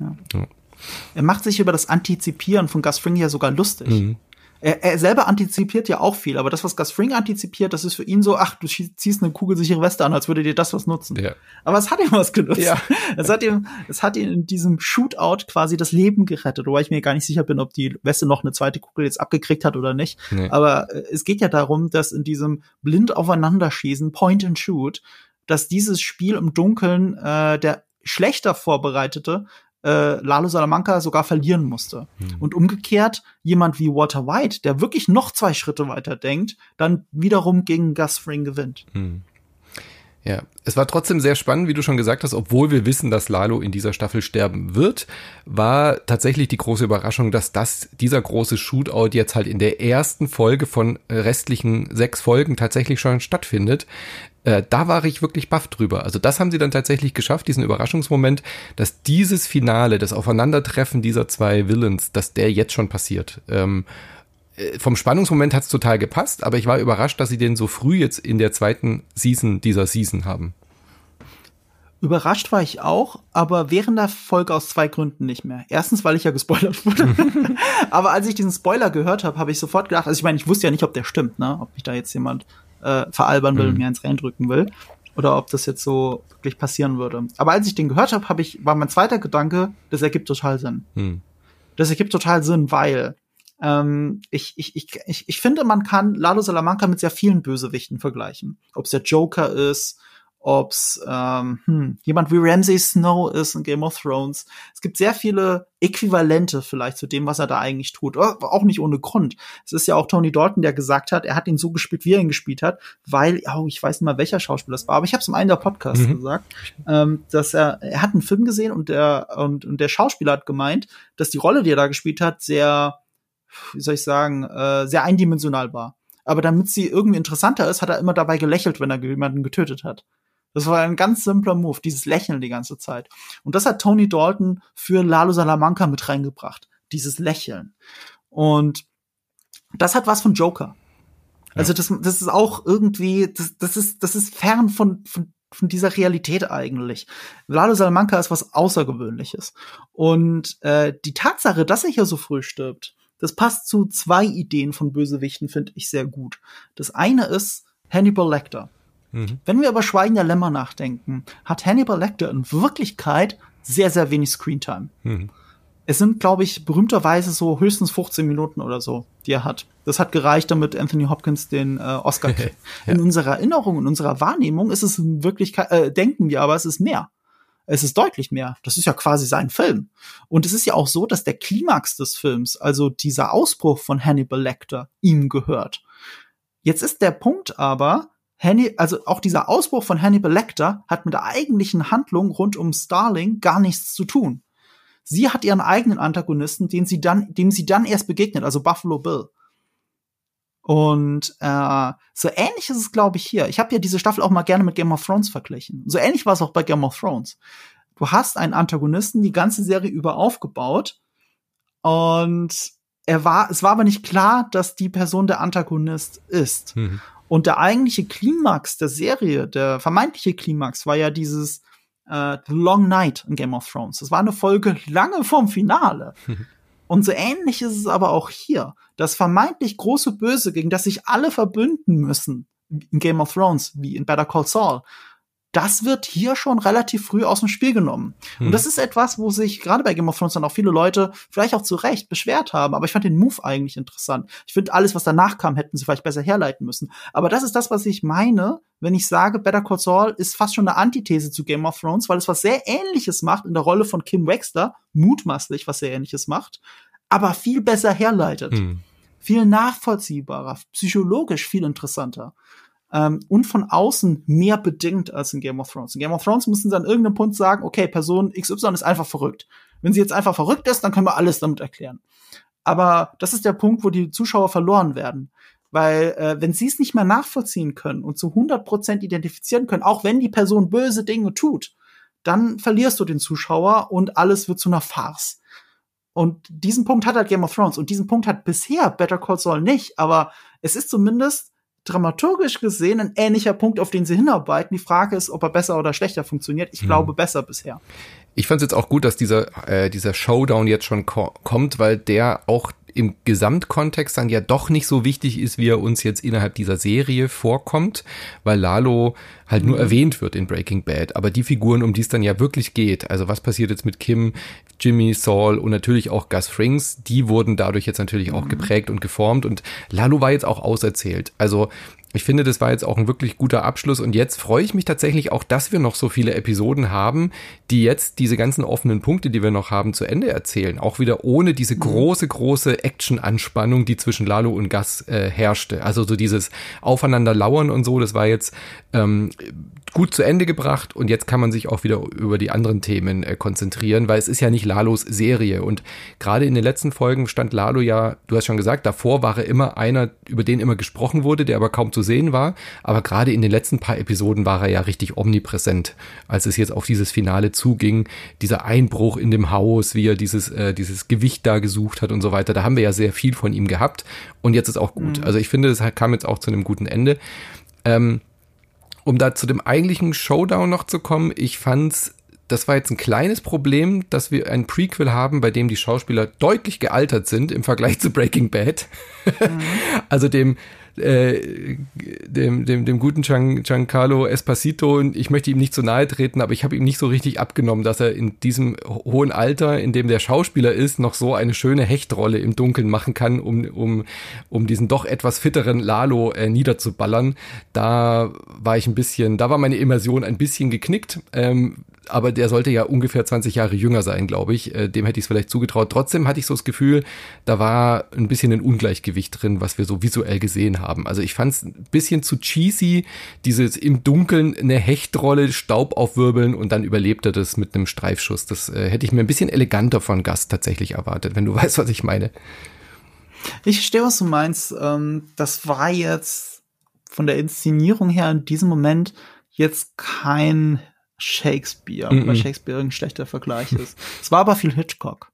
Ja. ja. Er macht sich über das Antizipieren von Gus Fring ja sogar lustig. Mhm. Er, er, selber antizipiert ja auch viel, aber das, was Gus Fring antizipiert, das ist für ihn so, ach, du ziehst eine kugelsichere Weste an, als würde dir das was nutzen. Ja. Aber es hat ihm was genutzt. Ja. Es hat ihm, es hat ihm in diesem Shootout quasi das Leben gerettet, wobei ich mir gar nicht sicher bin, ob die Weste noch eine zweite Kugel jetzt abgekriegt hat oder nicht. Nee. Aber äh, es geht ja darum, dass in diesem blind aufeinanderschießen, Point and Shoot, dass dieses Spiel im Dunkeln äh, der schlechter vorbereitete äh, Lalo Salamanca sogar verlieren musste. Mhm. Und umgekehrt, jemand wie Walter White, der wirklich noch zwei Schritte weiter denkt, dann wiederum gegen Gus Fring gewinnt. Mhm. Ja, es war trotzdem sehr spannend, wie du schon gesagt hast, obwohl wir wissen, dass Lalo in dieser Staffel sterben wird, war tatsächlich die große Überraschung, dass das, dieser große Shootout jetzt halt in der ersten Folge von restlichen sechs Folgen tatsächlich schon stattfindet. Äh, da war ich wirklich baff drüber. Also das haben sie dann tatsächlich geschafft, diesen Überraschungsmoment, dass dieses Finale, das Aufeinandertreffen dieser zwei Villains, dass der jetzt schon passiert. Ähm, äh, vom Spannungsmoment hat's total gepasst, aber ich war überrascht, dass sie den so früh jetzt in der zweiten Season dieser Season haben. Überrascht war ich auch, aber während der Folge aus zwei Gründen nicht mehr. Erstens, weil ich ja gespoilert wurde. aber als ich diesen Spoiler gehört habe, habe ich sofort gedacht, also ich meine, ich wusste ja nicht, ob der stimmt, ne? Ob mich da jetzt jemand äh, veralbern will mhm. und mir eins reindrücken will. Oder ob das jetzt so wirklich passieren würde. Aber als ich den gehört habe, hab ich, war mein zweiter Gedanke, das ergibt total Sinn. Mhm. Das ergibt total Sinn, weil ähm, ich, ich, ich, ich, ich finde, man kann Lalo Salamanca mit sehr vielen Bösewichten vergleichen. Ob es der Joker ist, ob's ähm, hm, jemand wie Ramsay Snow ist in Game of Thrones. Es gibt sehr viele Äquivalente vielleicht zu dem, was er da eigentlich tut. Auch nicht ohne Grund. Es ist ja auch Tony Dalton, der gesagt hat, er hat ihn so gespielt, wie er ihn gespielt hat, weil, oh, ich weiß nicht mal, welcher Schauspieler das war, aber ich habe es im einen der Podcasts mhm. gesagt, ähm, dass er, er hat einen Film gesehen und der, und, und der Schauspieler hat gemeint, dass die Rolle, die er da gespielt hat, sehr wie soll ich sagen, äh, sehr eindimensional war. Aber damit sie irgendwie interessanter ist, hat er immer dabei gelächelt, wenn er jemanden getötet hat. Das war ein ganz simpler Move, dieses Lächeln die ganze Zeit. Und das hat Tony Dalton für Lalo Salamanca mit reingebracht, dieses Lächeln. Und das hat was von Joker. Also das, das ist auch irgendwie, das, das ist, das ist fern von, von, von dieser Realität eigentlich. Lalo Salamanca ist was Außergewöhnliches. Und äh, die Tatsache, dass er hier so früh stirbt, das passt zu zwei Ideen von Bösewichten, finde ich sehr gut. Das eine ist Hannibal Lecter. Mhm. Wenn wir über Schweigen der Lämmer nachdenken, hat Hannibal Lecter in Wirklichkeit sehr, sehr wenig Screentime. Mhm. Es sind, glaube ich, berühmterweise so höchstens 15 Minuten oder so, die er hat. Das hat gereicht, damit Anthony Hopkins den äh, Oscar kriegt. ja. In unserer Erinnerung, in unserer Wahrnehmung ist es in Wirklichkeit, äh, denken wir aber, es ist mehr. Es ist deutlich mehr. Das ist ja quasi sein Film. Und es ist ja auch so, dass der Klimax des Films, also dieser Ausbruch von Hannibal Lecter, ihm gehört. Jetzt ist der Punkt aber, Hanni also auch dieser Ausbruch von Hannibal Lecter hat mit der eigentlichen Handlung rund um Starling gar nichts zu tun. Sie hat ihren eigenen Antagonisten, den sie dann, dem sie dann erst begegnet, also Buffalo Bill. Und äh, so ähnlich ist es, glaube ich, hier. Ich habe ja diese Staffel auch mal gerne mit Game of Thrones verglichen. So ähnlich war es auch bei Game of Thrones. Du hast einen Antagonisten die ganze Serie über aufgebaut und er war, es war aber nicht klar, dass die Person der Antagonist ist. Mhm. Und der eigentliche Klimax der Serie, der vermeintliche Klimax, war ja dieses äh, The Long Night in Game of Thrones. Das war eine Folge lange vorm Finale. Und so ähnlich ist es aber auch hier. Das vermeintlich große Böse, gegen das sich alle verbünden müssen, in Game of Thrones, wie in Better Call Saul, das wird hier schon relativ früh aus dem Spiel genommen. Hm. Und das ist etwas, wo sich gerade bei Game of Thrones dann auch viele Leute vielleicht auch zu Recht beschwert haben. Aber ich fand den Move eigentlich interessant. Ich finde, alles, was danach kam, hätten sie vielleicht besser herleiten müssen. Aber das ist das, was ich meine, wenn ich sage, Better Call Saul ist fast schon eine Antithese zu Game of Thrones, weil es was sehr Ähnliches macht in der Rolle von Kim Wexter, mutmaßlich was sehr Ähnliches macht, aber viel besser herleitet. Hm. Viel nachvollziehbarer, psychologisch viel interessanter ähm, und von außen mehr bedingt als in Game of Thrones. In Game of Thrones müssen sie an irgendeinem Punkt sagen, okay, Person XY ist einfach verrückt. Wenn sie jetzt einfach verrückt ist, dann können wir alles damit erklären. Aber das ist der Punkt, wo die Zuschauer verloren werden. Weil äh, wenn sie es nicht mehr nachvollziehen können und zu 100% identifizieren können, auch wenn die Person böse Dinge tut, dann verlierst du den Zuschauer und alles wird zu einer Farce. Und diesen Punkt hat halt Game of Thrones und diesen Punkt hat bisher Better Call Saul nicht, aber es ist zumindest dramaturgisch gesehen ein ähnlicher Punkt, auf den sie hinarbeiten. Die Frage ist, ob er besser oder schlechter funktioniert. Ich hm. glaube besser bisher. Ich fand es jetzt auch gut, dass dieser, äh, dieser Showdown jetzt schon ko kommt, weil der auch im Gesamtkontext dann ja doch nicht so wichtig ist, wie er uns jetzt innerhalb dieser Serie vorkommt, weil Lalo halt nur mhm. erwähnt wird in Breaking Bad. Aber die Figuren, um die es dann ja wirklich geht, also was passiert jetzt mit Kim, Jimmy, Saul und natürlich auch Gus Frings, die wurden dadurch jetzt natürlich auch mhm. geprägt und geformt und Lalo war jetzt auch auserzählt. Also ich finde, das war jetzt auch ein wirklich guter Abschluss und jetzt freue ich mich tatsächlich auch, dass wir noch so viele Episoden haben, die jetzt diese ganzen offenen Punkte, die wir noch haben, zu Ende erzählen. Auch wieder ohne diese mhm. große, große Action-Anspannung, die zwischen Lalo und Gas äh, herrschte. Also so dieses Aufeinander lauern und so, das war jetzt ähm, gut zu Ende gebracht und jetzt kann man sich auch wieder über die anderen Themen äh, konzentrieren, weil es ist ja nicht Lalos Serie und gerade in den letzten Folgen stand Lalo ja, du hast schon gesagt, davor war er immer einer, über den immer gesprochen wurde, der aber kaum zu sehen war, aber gerade in den letzten paar Episoden war er ja richtig omnipräsent, als es jetzt auf dieses Finale zuging, dieser Einbruch in dem Haus, wie er dieses äh, dieses Gewicht da gesucht hat und so weiter, da haben wir ja sehr viel von ihm gehabt und jetzt ist auch gut. Mhm. Also ich finde, es kam jetzt auch zu einem guten Ende. Ähm, um da zu dem eigentlichen Showdown noch zu kommen, ich fand's, das war jetzt ein kleines Problem, dass wir ein Prequel haben, bei dem die Schauspieler deutlich gealtert sind im Vergleich zu Breaking Bad. Mhm. also dem äh, dem, dem, dem guten Gian, Giancarlo Espacito, ich möchte ihm nicht so nahe treten, aber ich habe ihm nicht so richtig abgenommen, dass er in diesem hohen Alter, in dem der Schauspieler ist, noch so eine schöne Hechtrolle im Dunkeln machen kann, um, um, um diesen doch etwas fitteren Lalo äh, niederzuballern. Da war ich ein bisschen, da war meine Immersion ein bisschen geknickt. Ähm, aber der sollte ja ungefähr 20 Jahre jünger sein, glaube ich. Äh, dem hätte ich es vielleicht zugetraut. Trotzdem hatte ich so das Gefühl, da war ein bisschen ein Ungleichgewicht drin, was wir so visuell gesehen haben. Also ich fand es ein bisschen zu cheesy, dieses im Dunkeln eine Hechtrolle, Staub aufwirbeln und dann überlebt er das mit einem Streifschuss. Das äh, hätte ich mir ein bisschen eleganter von Gast tatsächlich erwartet, wenn du weißt, was ich meine. Ich verstehe, was du meinst. Ähm, das war jetzt von der Inszenierung her in diesem Moment jetzt kein Shakespeare, mm -mm. weil Shakespeare ein schlechter Vergleich ist. Es war aber viel Hitchcock.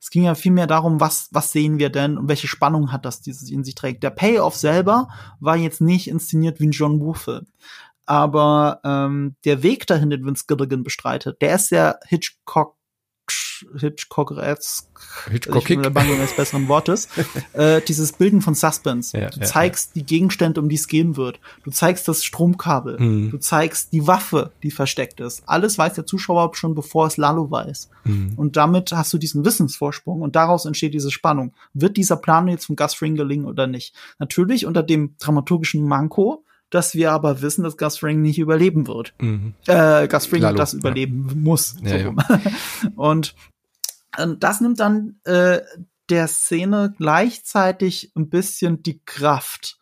Es ging ja viel mehr darum, was, was sehen wir denn und welche Spannung hat das dieses in sich trägt. Der Payoff selber war jetzt nicht inszeniert wie ein John Woo-Film. Aber ähm, der Weg dahin, den Vince Gilligan bestreitet, der ist sehr Hitchcock Hitch, Hitchcock Hitchcock der Bangung des besseren Wortes, äh, dieses Bilden von Suspense. Ja, du zeigst ja. die Gegenstände, um die es gehen wird. Du zeigst das Stromkabel. Mhm. Du zeigst die Waffe, die versteckt ist. Alles weiß der Zuschauer schon, bevor es Lalo weiß. Mhm. Und damit hast du diesen Wissensvorsprung und daraus entsteht diese Spannung. Wird dieser Plan jetzt von Gus Fring gelingen oder nicht? Natürlich unter dem dramaturgischen Manko, dass wir aber wissen, dass Gus Fring nicht überleben wird. Mhm. Äh, Gus Fring Lalo, das überleben ja. muss. Ja, so ja. Und äh, das nimmt dann äh, der Szene gleichzeitig ein bisschen die Kraft.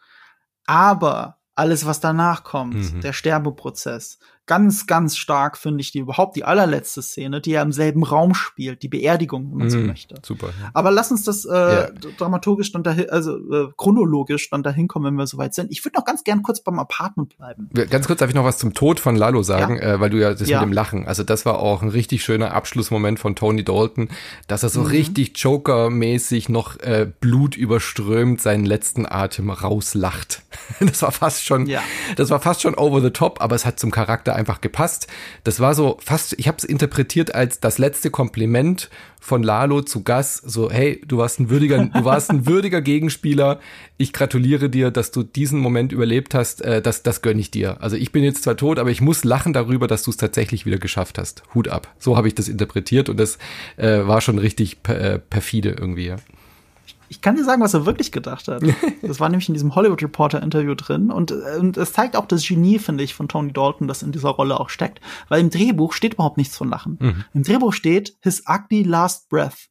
Aber alles, was danach kommt, mhm. der Sterbeprozess, ganz, ganz stark finde ich die überhaupt die allerletzte Szene, die ja im selben Raum spielt, die Beerdigung, wenn man so mm, möchte. Super. Ja. Aber lass uns das äh, ja. dramaturgisch dann dahin, also äh, chronologisch dann dahin kommen, wenn wir soweit sind. Ich würde noch ganz gern kurz beim Apartment bleiben. Ganz kurz darf ich noch was zum Tod von Lalo sagen, ja. äh, weil du ja das mit dem Lachen, also das war auch ein richtig schöner Abschlussmoment von Tony Dalton, dass er so mhm. richtig Joker-mäßig noch äh, Blut überströmt seinen letzten Atem rauslacht. das war fast schon, ja. das war fast schon over the top, aber es hat zum Charakter einfach gepasst. Das war so fast, ich habe es interpretiert als das letzte Kompliment von Lalo zu Gas. So, hey, du warst ein würdiger, du warst ein würdiger Gegenspieler. Ich gratuliere dir, dass du diesen Moment überlebt hast. Äh, das, das gönne ich dir. Also ich bin jetzt zwar tot, aber ich muss lachen darüber, dass du es tatsächlich wieder geschafft hast. Hut ab. So habe ich das interpretiert und das äh, war schon richtig per, äh, perfide irgendwie. Ja. Ich kann dir sagen, was er wirklich gedacht hat. Das war nämlich in diesem Hollywood Reporter Interview drin und, und es zeigt auch das Genie, finde ich, von Tony Dalton, das in dieser Rolle auch steckt. Weil im Drehbuch steht überhaupt nichts von Lachen. Mhm. Im Drehbuch steht His ugly last breath.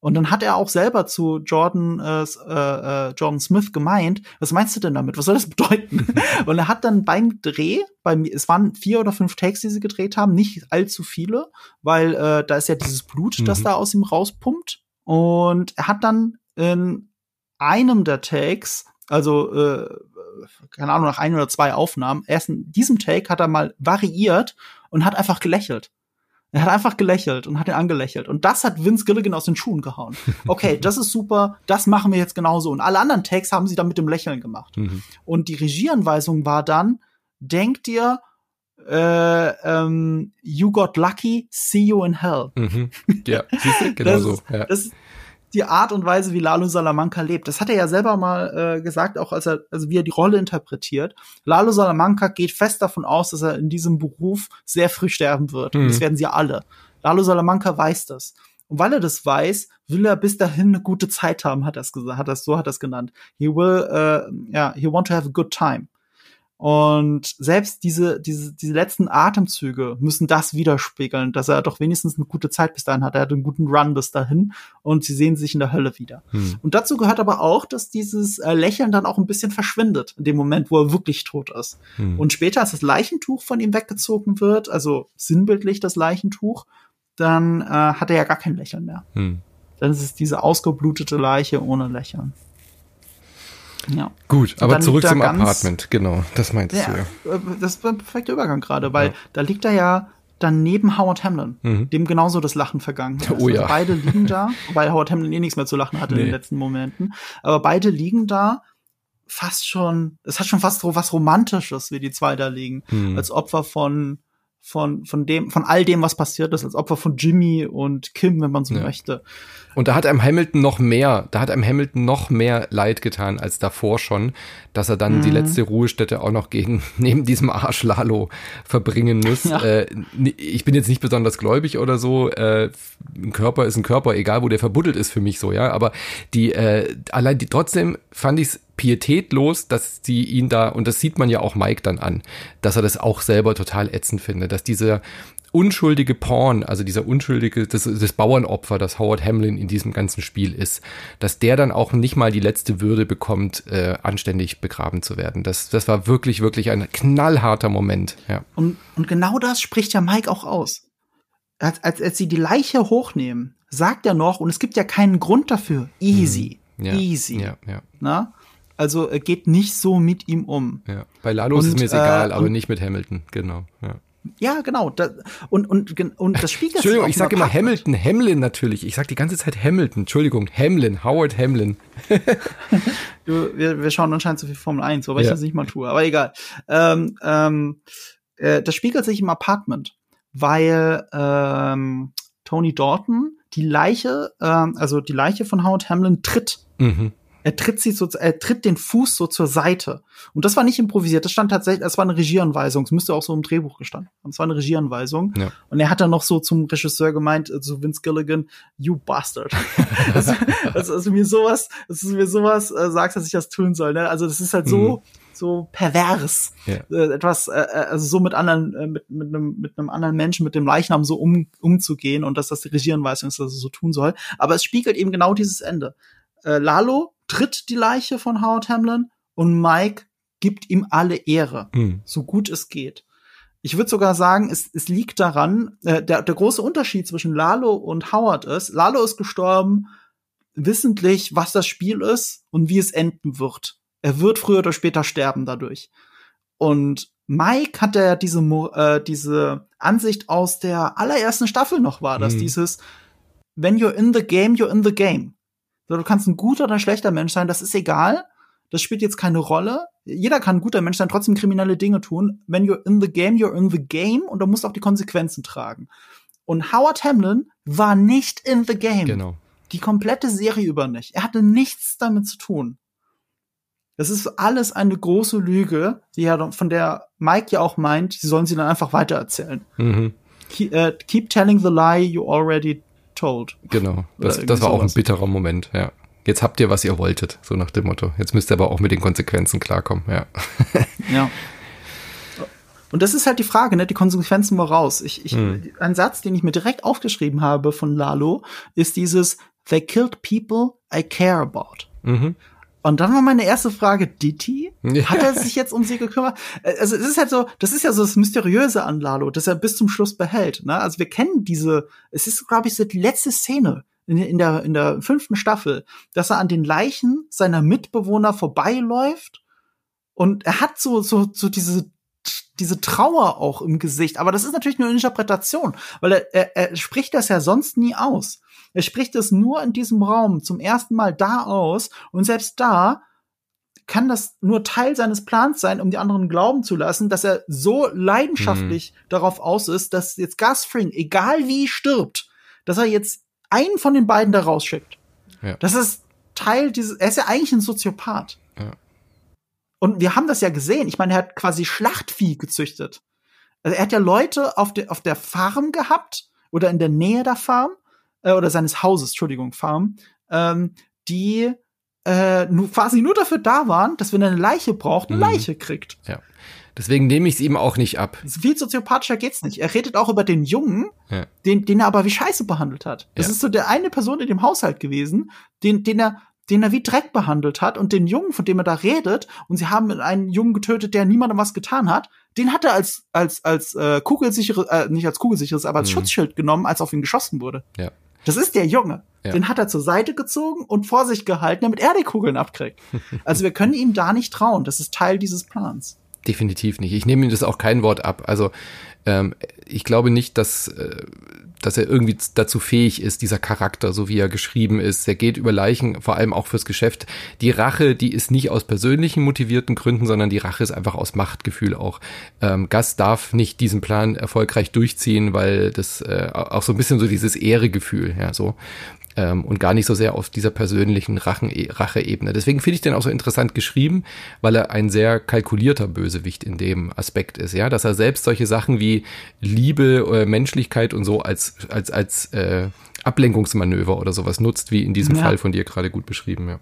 Und dann hat er auch selber zu Jordan, äh, äh, Jordan Smith gemeint, was meinst du denn damit? Was soll das bedeuten? und er hat dann beim Dreh, bei mir, es waren vier oder fünf Takes, die sie gedreht haben, nicht allzu viele, weil äh, da ist ja dieses Blut, mhm. das da aus ihm rauspumpt. Und er hat dann in einem der Takes, also äh, keine Ahnung, nach ein oder zwei Aufnahmen, erst in diesem Take hat er mal variiert und hat einfach gelächelt. Er hat einfach gelächelt und hat ihn angelächelt. Und das hat Vince Gilligan aus den Schuhen gehauen. Okay, das ist super, das machen wir jetzt genauso. Und alle anderen Takes haben sie dann mit dem Lächeln gemacht. Mhm. Und die Regieanweisung war dann, denk dir, äh, ähm, you got lucky, see you in hell. Mhm. Ja, siehst du, genau so. Ja. Das, die Art und Weise, wie Lalo Salamanca lebt. Das hat er ja selber mal äh, gesagt, auch als er, also wie er die Rolle interpretiert. Lalo Salamanca geht fest davon aus, dass er in diesem Beruf sehr früh sterben wird. Mhm. Und das werden sie alle. Lalo Salamanca weiß das. Und weil er das weiß, will er bis dahin eine gute Zeit haben, hat er es gesagt, hat er so hat er es genannt. He will, äh, ja, he want to have a good time. Und selbst diese, diese, diese letzten Atemzüge müssen das widerspiegeln, dass er doch wenigstens eine gute Zeit bis dahin hat. Er hat einen guten Run bis dahin und sie sehen sich in der Hölle wieder. Hm. Und dazu gehört aber auch, dass dieses äh, Lächeln dann auch ein bisschen verschwindet in dem Moment, wo er wirklich tot ist. Hm. Und später, als das Leichentuch von ihm weggezogen wird, also sinnbildlich das Leichentuch, dann äh, hat er ja gar kein Lächeln mehr. Hm. Dann ist es diese ausgeblutete Leiche ohne Lächeln. Ja. Gut, aber zurück zum Apartment, genau, das meinst ja, du ja. Äh, das ist ein perfekter Übergang gerade, weil ja. da liegt er ja dann neben Howard Hamlin, mhm. dem genauso das Lachen vergangen ist. Oh ja. Also beide liegen da, weil Howard Hamlin eh nichts mehr zu lachen hatte nee. in den letzten Momenten. Aber beide liegen da fast schon, es hat schon fast so was Romantisches, wie die zwei da liegen, mhm. als Opfer von von, von dem, von all dem, was passiert ist, als Opfer von Jimmy und Kim, wenn man so ja. möchte. Und da hat einem Hamilton noch mehr, da hat einem Hamilton noch mehr Leid getan als davor schon, dass er dann mhm. die letzte Ruhestätte auch noch gegen, neben diesem Arsch Lalo verbringen muss. Ja. Äh, ich bin jetzt nicht besonders gläubig oder so, äh, ein Körper ist ein Körper, egal wo der verbuddelt ist für mich so, ja, aber die, äh, allein die, trotzdem fand ich es pietätlos, dass sie ihn da, und das sieht man ja auch Mike dann an, dass er das auch selber total ätzend findet, dass dieser unschuldige Porn, also dieser unschuldige, das, das Bauernopfer, das Howard Hamlin in diesem ganzen Spiel ist, dass der dann auch nicht mal die letzte Würde bekommt, äh, anständig begraben zu werden. Das, das war wirklich, wirklich ein knallharter Moment. Ja. Und, und genau das spricht ja Mike auch aus. Als, als, als sie die Leiche hochnehmen, sagt er noch, und es gibt ja keinen Grund dafür, easy, mhm. ja, easy. Ja, ja. Na? Also er geht nicht so mit ihm um. Ja. Bei Lalo und, ist es mir egal, äh, aber nicht mit Hamilton, genau. Ja. Ja, genau. Da, und, und, und das spiegelt Entschuldigung, ich sage immer Hamilton, Hamlin natürlich. Ich sage die ganze Zeit Hamilton. Entschuldigung, Hamlin, Howard Hamlin. du, wir, wir schauen anscheinend so viel Formel 1, wobei ja. ich das nicht mal tue, aber egal. Ähm, ähm, äh, das spiegelt sich im Apartment, weil ähm, Tony Dalton die Leiche, äh, also die Leiche von Howard Hamlin tritt. Mhm. Er tritt sie so, er tritt den Fuß so zur Seite. Und das war nicht improvisiert, das stand tatsächlich, das war eine Regieanweisung. Es müsste auch so im Drehbuch gestanden haben. Es war eine Regieanweisung. Ja. Und er hat dann noch so zum Regisseur gemeint, äh, zu Vince Gilligan, you bastard. also, also, also mir sowas, also mir sowas äh, sagst, dass ich das tun soll. Ne? Also das ist halt so, mhm so pervers, ja. äh, etwas, äh, äh, also so mit anderen, äh, mit, mit einem mit einem anderen Menschen, mit dem Leichnam so um, umzugehen und dass das die Regieranweisung ist, dass es so tun soll. Aber es spiegelt eben genau dieses Ende. Äh, Lalo tritt die Leiche von Howard Hamlin und Mike gibt ihm alle Ehre, mhm. so gut es geht. Ich würde sogar sagen, es, es liegt daran, äh, der, der große Unterschied zwischen Lalo und Howard ist, Lalo ist gestorben, wissentlich, was das Spiel ist und wie es enden wird. Er wird früher oder später sterben dadurch. Und Mike hat ja diese, äh, diese Ansicht aus der allerersten Staffel noch war, dass mhm. dieses, when you're in the game, you're in the game. Du kannst ein guter oder ein schlechter Mensch sein, das ist egal. Das spielt jetzt keine Rolle. Jeder kann ein guter Mensch sein, trotzdem kriminelle Dinge tun. When you're in the game, you're in the game und du musst auch die Konsequenzen tragen. Und Howard Hamlin war nicht in the game. Genau. Die komplette Serie über nicht. Er hatte nichts damit zu tun. Das ist alles eine große Lüge, die ja, von der Mike ja auch meint, sie sollen sie dann einfach weitererzählen. Mhm. Keep, uh, keep telling the lie you already told. Genau, das, das war sowas. auch ein bitterer Moment, ja. Jetzt habt ihr, was ihr wolltet, so nach dem Motto. Jetzt müsst ihr aber auch mit den Konsequenzen klarkommen, ja. ja. Und das ist halt die Frage, ne? Die Konsequenzen woraus. Ich, ich, hm. Ein Satz, den ich mir direkt aufgeschrieben habe von Lalo, ist dieses They killed people I care about. Mhm. Und dann war meine erste Frage, Ditti? Hat er sich jetzt um sie gekümmert? Äh, also es ist halt so, das ist ja so das Mysteriöse an Lalo, dass er bis zum Schluss behält. Ne? Also wir kennen diese, es ist, glaube ich, so die letzte Szene in, in, der, in der fünften Staffel, dass er an den Leichen seiner Mitbewohner vorbeiläuft und er hat so, so, so diese diese Trauer auch im Gesicht. Aber das ist natürlich nur eine Interpretation, weil er, er, er spricht das ja sonst nie aus. Er spricht es nur in diesem Raum zum ersten Mal da aus und selbst da kann das nur Teil seines Plans sein, um die anderen glauben zu lassen, dass er so leidenschaftlich mhm. darauf aus ist, dass jetzt Gus Fring, egal wie stirbt, dass er jetzt einen von den beiden da rausschickt. Ja. Das ist Teil dieses, er ist ja eigentlich ein Soziopath. Ja. Und wir haben das ja gesehen. Ich meine, er hat quasi Schlachtvieh gezüchtet. Also er hat ja Leute auf, de, auf der Farm gehabt oder in der Nähe der Farm äh, oder seines Hauses, Entschuldigung, Farm, ähm, die äh, nur, quasi nur dafür da waren, dass wenn er eine Leiche braucht, eine mhm. Leiche kriegt. Ja. Deswegen nehme ich es ihm auch nicht ab. Viel soziopathischer geht's nicht. Er redet auch über den Jungen, ja. den, den er aber wie Scheiße behandelt hat. Das ja. ist so der eine Person in dem Haushalt gewesen, den, den er den er wie Dreck behandelt hat und den Jungen, von dem er da redet, und sie haben einen Jungen getötet, der niemandem was getan hat, den hat er als als als äh, kugelsichere, äh, nicht als kugelsicheres, aber als mhm. Schutzschild genommen, als auf ihn geschossen wurde. Ja. Das ist der Junge. Ja. Den hat er zur Seite gezogen und vor sich gehalten, damit er die Kugeln abkriegt. also wir können ihm da nicht trauen. Das ist Teil dieses Plans. Definitiv nicht. Ich nehme ihm das auch kein Wort ab. Also ähm, ich glaube nicht, dass äh, dass er irgendwie dazu fähig ist, dieser Charakter, so wie er geschrieben ist. Er geht über Leichen, vor allem auch fürs Geschäft. Die Rache, die ist nicht aus persönlichen motivierten Gründen, sondern die Rache ist einfach aus Machtgefühl auch. Ähm, Gas darf nicht diesen Plan erfolgreich durchziehen, weil das äh, auch so ein bisschen so dieses Ehregefühl, ja, so ähm, und gar nicht so sehr auf dieser persönlichen Rachen, Rache-Ebene. Deswegen finde ich den auch so interessant geschrieben, weil er ein sehr kalkulierter Bösewicht in dem Aspekt ist, ja, dass er selbst solche Sachen wie Liebe, oder Menschlichkeit und so als als als äh, Ablenkungsmanöver oder sowas nutzt, wie in diesem ja. Fall von dir gerade gut beschrieben, ja.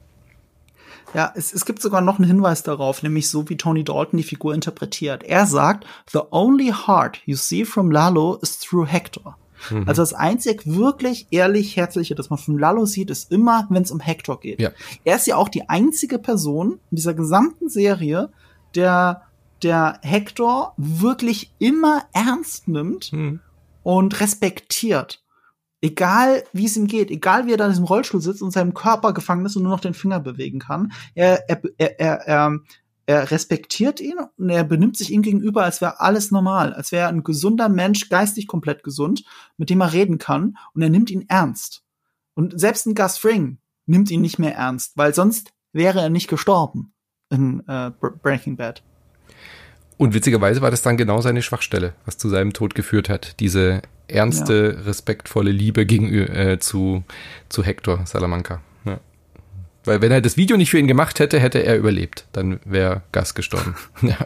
Ja, es, es gibt sogar noch einen Hinweis darauf, nämlich so wie Tony Dalton die Figur interpretiert. Er sagt, the only heart you see from Lalo is through Hector. Mhm. Also das einzig wirklich ehrlich herzliche, das man von Lalo sieht, ist immer, wenn es um Hector geht. Ja. Er ist ja auch die einzige Person in dieser gesamten Serie, der der Hector wirklich immer ernst nimmt mhm. und respektiert. Egal wie es ihm geht, egal wie er da in diesem Rollstuhl sitzt und seinem Körper gefangen ist und nur noch den Finger bewegen kann, er, er, er, er, er er respektiert ihn und er benimmt sich ihm gegenüber, als wäre alles normal, als wäre er ein gesunder Mensch, geistig komplett gesund, mit dem er reden kann und er nimmt ihn ernst. Und selbst ein Gus Fring nimmt ihn nicht mehr ernst, weil sonst wäre er nicht gestorben in äh, Breaking Bad. Und witzigerweise war das dann genau seine Schwachstelle, was zu seinem Tod geführt hat. Diese ernste, ja. respektvolle Liebe gegenüber äh, zu, zu Hector Salamanca. Weil wenn er das Video nicht für ihn gemacht hätte, hätte er überlebt. Dann wäre Gas gestorben. ja.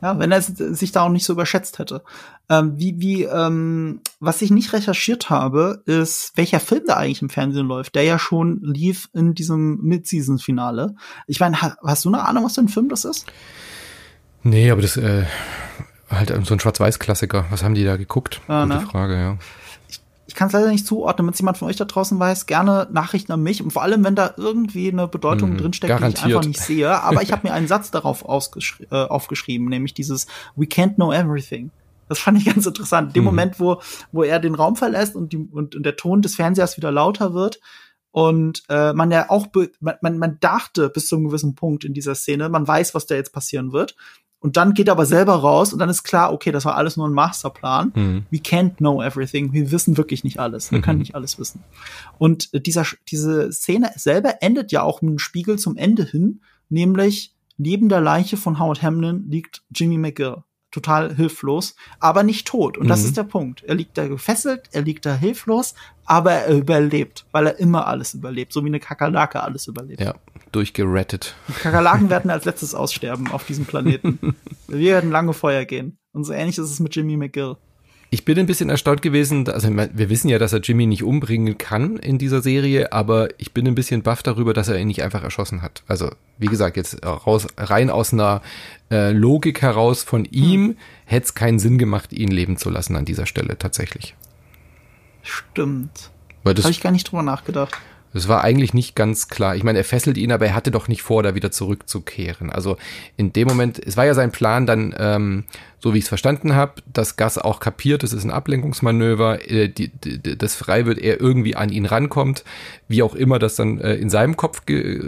Ja, wenn er sich da auch nicht so überschätzt hätte. Ähm, wie, wie, ähm, was ich nicht recherchiert habe, ist, welcher Film da eigentlich im Fernsehen läuft, der ja schon lief in diesem Mid-Season-Finale. Ich meine, hast du eine Ahnung, was für ein Film das ist? Nee, aber das, äh, halt so ein Schwarz-Weiß-Klassiker. Was haben die da geguckt? Ah, Gute ne? Frage, ja kann es leider nicht zuordnen, wenn es jemand von euch da draußen weiß, gerne Nachrichten an mich und vor allem, wenn da irgendwie eine Bedeutung mhm, drinsteckt, die ich einfach nicht sehe. Aber ich habe mir einen Satz darauf äh, aufgeschrieben, nämlich dieses We can't know everything. Das fand ich ganz interessant. In dem mhm. Moment, wo, wo er den Raum verlässt und, die, und, und der Ton des Fernsehers wieder lauter wird, und äh, man ja auch, man, man, man dachte bis zu einem gewissen Punkt in dieser Szene, man weiß, was da jetzt passieren wird. Und dann geht er aber selber raus und dann ist klar, okay, das war alles nur ein Masterplan. Mhm. We can't know everything. Wir wissen wirklich nicht alles. Wir mhm. können nicht alles wissen. Und äh, dieser, diese Szene selber endet ja auch mit einem Spiegel zum Ende hin, nämlich neben der Leiche von Howard Hamlin liegt Jimmy McGill total hilflos, aber nicht tot. Und das mhm. ist der Punkt. Er liegt da gefesselt, er liegt da hilflos, aber er überlebt, weil er immer alles überlebt, so wie eine Kakerlake alles überlebt. Ja, durchgerettet. Die Kakerlaken werden als letztes aussterben auf diesem Planeten. Wir werden lange Feuer gehen. Und so ähnlich ist es mit Jimmy McGill. Ich bin ein bisschen erstaunt gewesen, also wir wissen ja, dass er Jimmy nicht umbringen kann in dieser Serie, aber ich bin ein bisschen baff darüber, dass er ihn nicht einfach erschossen hat. Also wie gesagt, jetzt raus, rein aus einer äh, Logik heraus von ihm hm. hätte es keinen Sinn gemacht, ihn leben zu lassen an dieser Stelle tatsächlich. Stimmt. Habe ich gar nicht drüber nachgedacht. Das war eigentlich nicht ganz klar. Ich meine, er fesselt ihn, aber er hatte doch nicht vor, da wieder zurückzukehren. Also in dem Moment, es war ja sein Plan dann, ähm, so wie ich es verstanden habe, dass Gas auch kapiert, es ist ein Ablenkungsmanöver, äh, die, die, das frei wird, er irgendwie an ihn rankommt, wie auch immer das dann äh, in seinem Kopf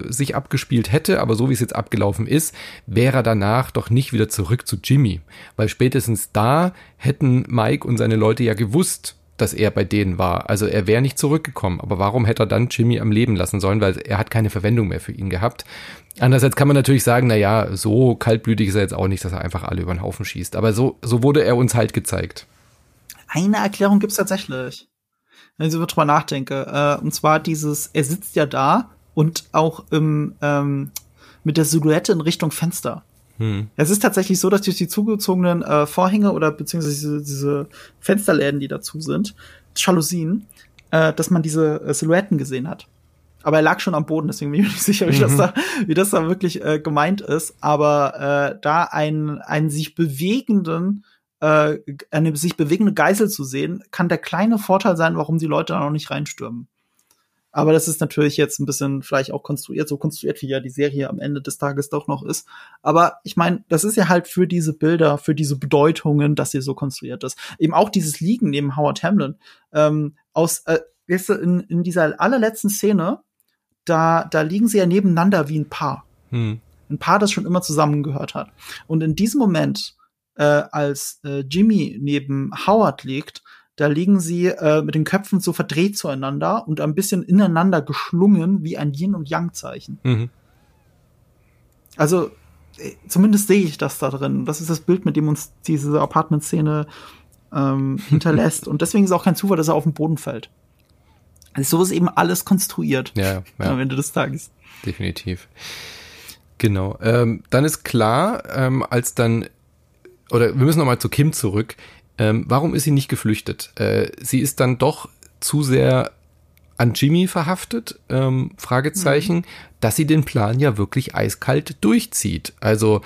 sich abgespielt hätte, aber so wie es jetzt abgelaufen ist, wäre er danach doch nicht wieder zurück zu Jimmy. Weil spätestens da hätten Mike und seine Leute ja gewusst, dass er bei denen war. Also er wäre nicht zurückgekommen. Aber warum hätte er dann Jimmy am Leben lassen sollen? Weil er hat keine Verwendung mehr für ihn gehabt. Andererseits kann man natürlich sagen, na ja, so kaltblütig ist er jetzt auch nicht, dass er einfach alle über den Haufen schießt. Aber so, so wurde er uns halt gezeigt. Eine Erklärung gibt's tatsächlich. Wenn ich so drüber nachdenke. Äh, und zwar dieses, er sitzt ja da und auch im, ähm, mit der Silhouette in Richtung Fenster. Hm. Es ist tatsächlich so, dass durch die zugezogenen äh, Vorhänge oder beziehungsweise diese, diese Fensterläden, die dazu sind, Jalousien, äh, dass man diese äh, Silhouetten gesehen hat. Aber er lag schon am Boden, deswegen bin ich mir nicht sicher, wie mhm. das da, wie das da wirklich äh, gemeint ist. Aber äh, da einen, einen sich bewegenden, äh, eine sich bewegende Geisel zu sehen, kann der kleine Vorteil sein, warum die Leute da noch nicht reinstürmen. Aber das ist natürlich jetzt ein bisschen vielleicht auch konstruiert, so konstruiert, wie ja die Serie am Ende des Tages doch noch ist. Aber ich meine, das ist ja halt für diese Bilder, für diese Bedeutungen, dass sie so konstruiert ist. Eben auch dieses Liegen neben Howard Hamlin. Ähm, aus, äh, weißt du, in, in dieser allerletzten Szene, da, da liegen sie ja nebeneinander wie ein Paar. Hm. Ein Paar, das schon immer zusammengehört hat. Und in diesem Moment, äh, als äh, Jimmy neben Howard liegt, da liegen sie äh, mit den Köpfen so verdreht zueinander und ein bisschen ineinander geschlungen wie ein Yin- und Yang-Zeichen. Mhm. Also, äh, zumindest sehe ich das da drin. Das ist das Bild, mit dem uns diese Apartment-Szene ähm, hinterlässt. und deswegen ist auch kein Zufall, dass er auf den Boden fällt. Also so ist eben alles konstruiert ja, ja. am Ende des Tages. Definitiv. Genau. Ähm, dann ist klar, ähm, als dann, oder wir müssen nochmal zu Kim zurück. Ähm, warum ist sie nicht geflüchtet? Äh, sie ist dann doch zu sehr an Jimmy verhaftet, ähm, Fragezeichen, mhm. dass sie den Plan ja wirklich eiskalt durchzieht. Also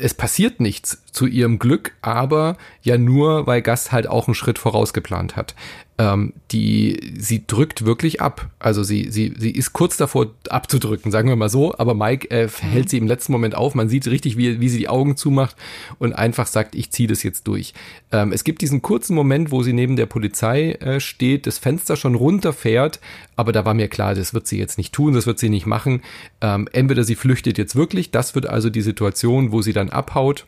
es passiert nichts zu ihrem Glück, aber ja nur, weil Gast halt auch einen Schritt vorausgeplant hat ähm, die sie drückt wirklich ab. Also sie, sie, sie ist kurz davor abzudrücken, sagen wir mal so, aber Mike äh, hält mhm. sie im letzten Moment auf. Man sieht richtig, wie, wie sie die Augen zumacht und einfach sagt, ich ziehe das jetzt durch. Ähm, es gibt diesen kurzen Moment, wo sie neben der Polizei äh, steht, das Fenster schon runterfährt, aber da war mir klar, das wird sie jetzt nicht tun, das wird sie nicht machen. Ähm, entweder sie flüchtet jetzt wirklich, das wird also die Situation, wo sie dann abhaut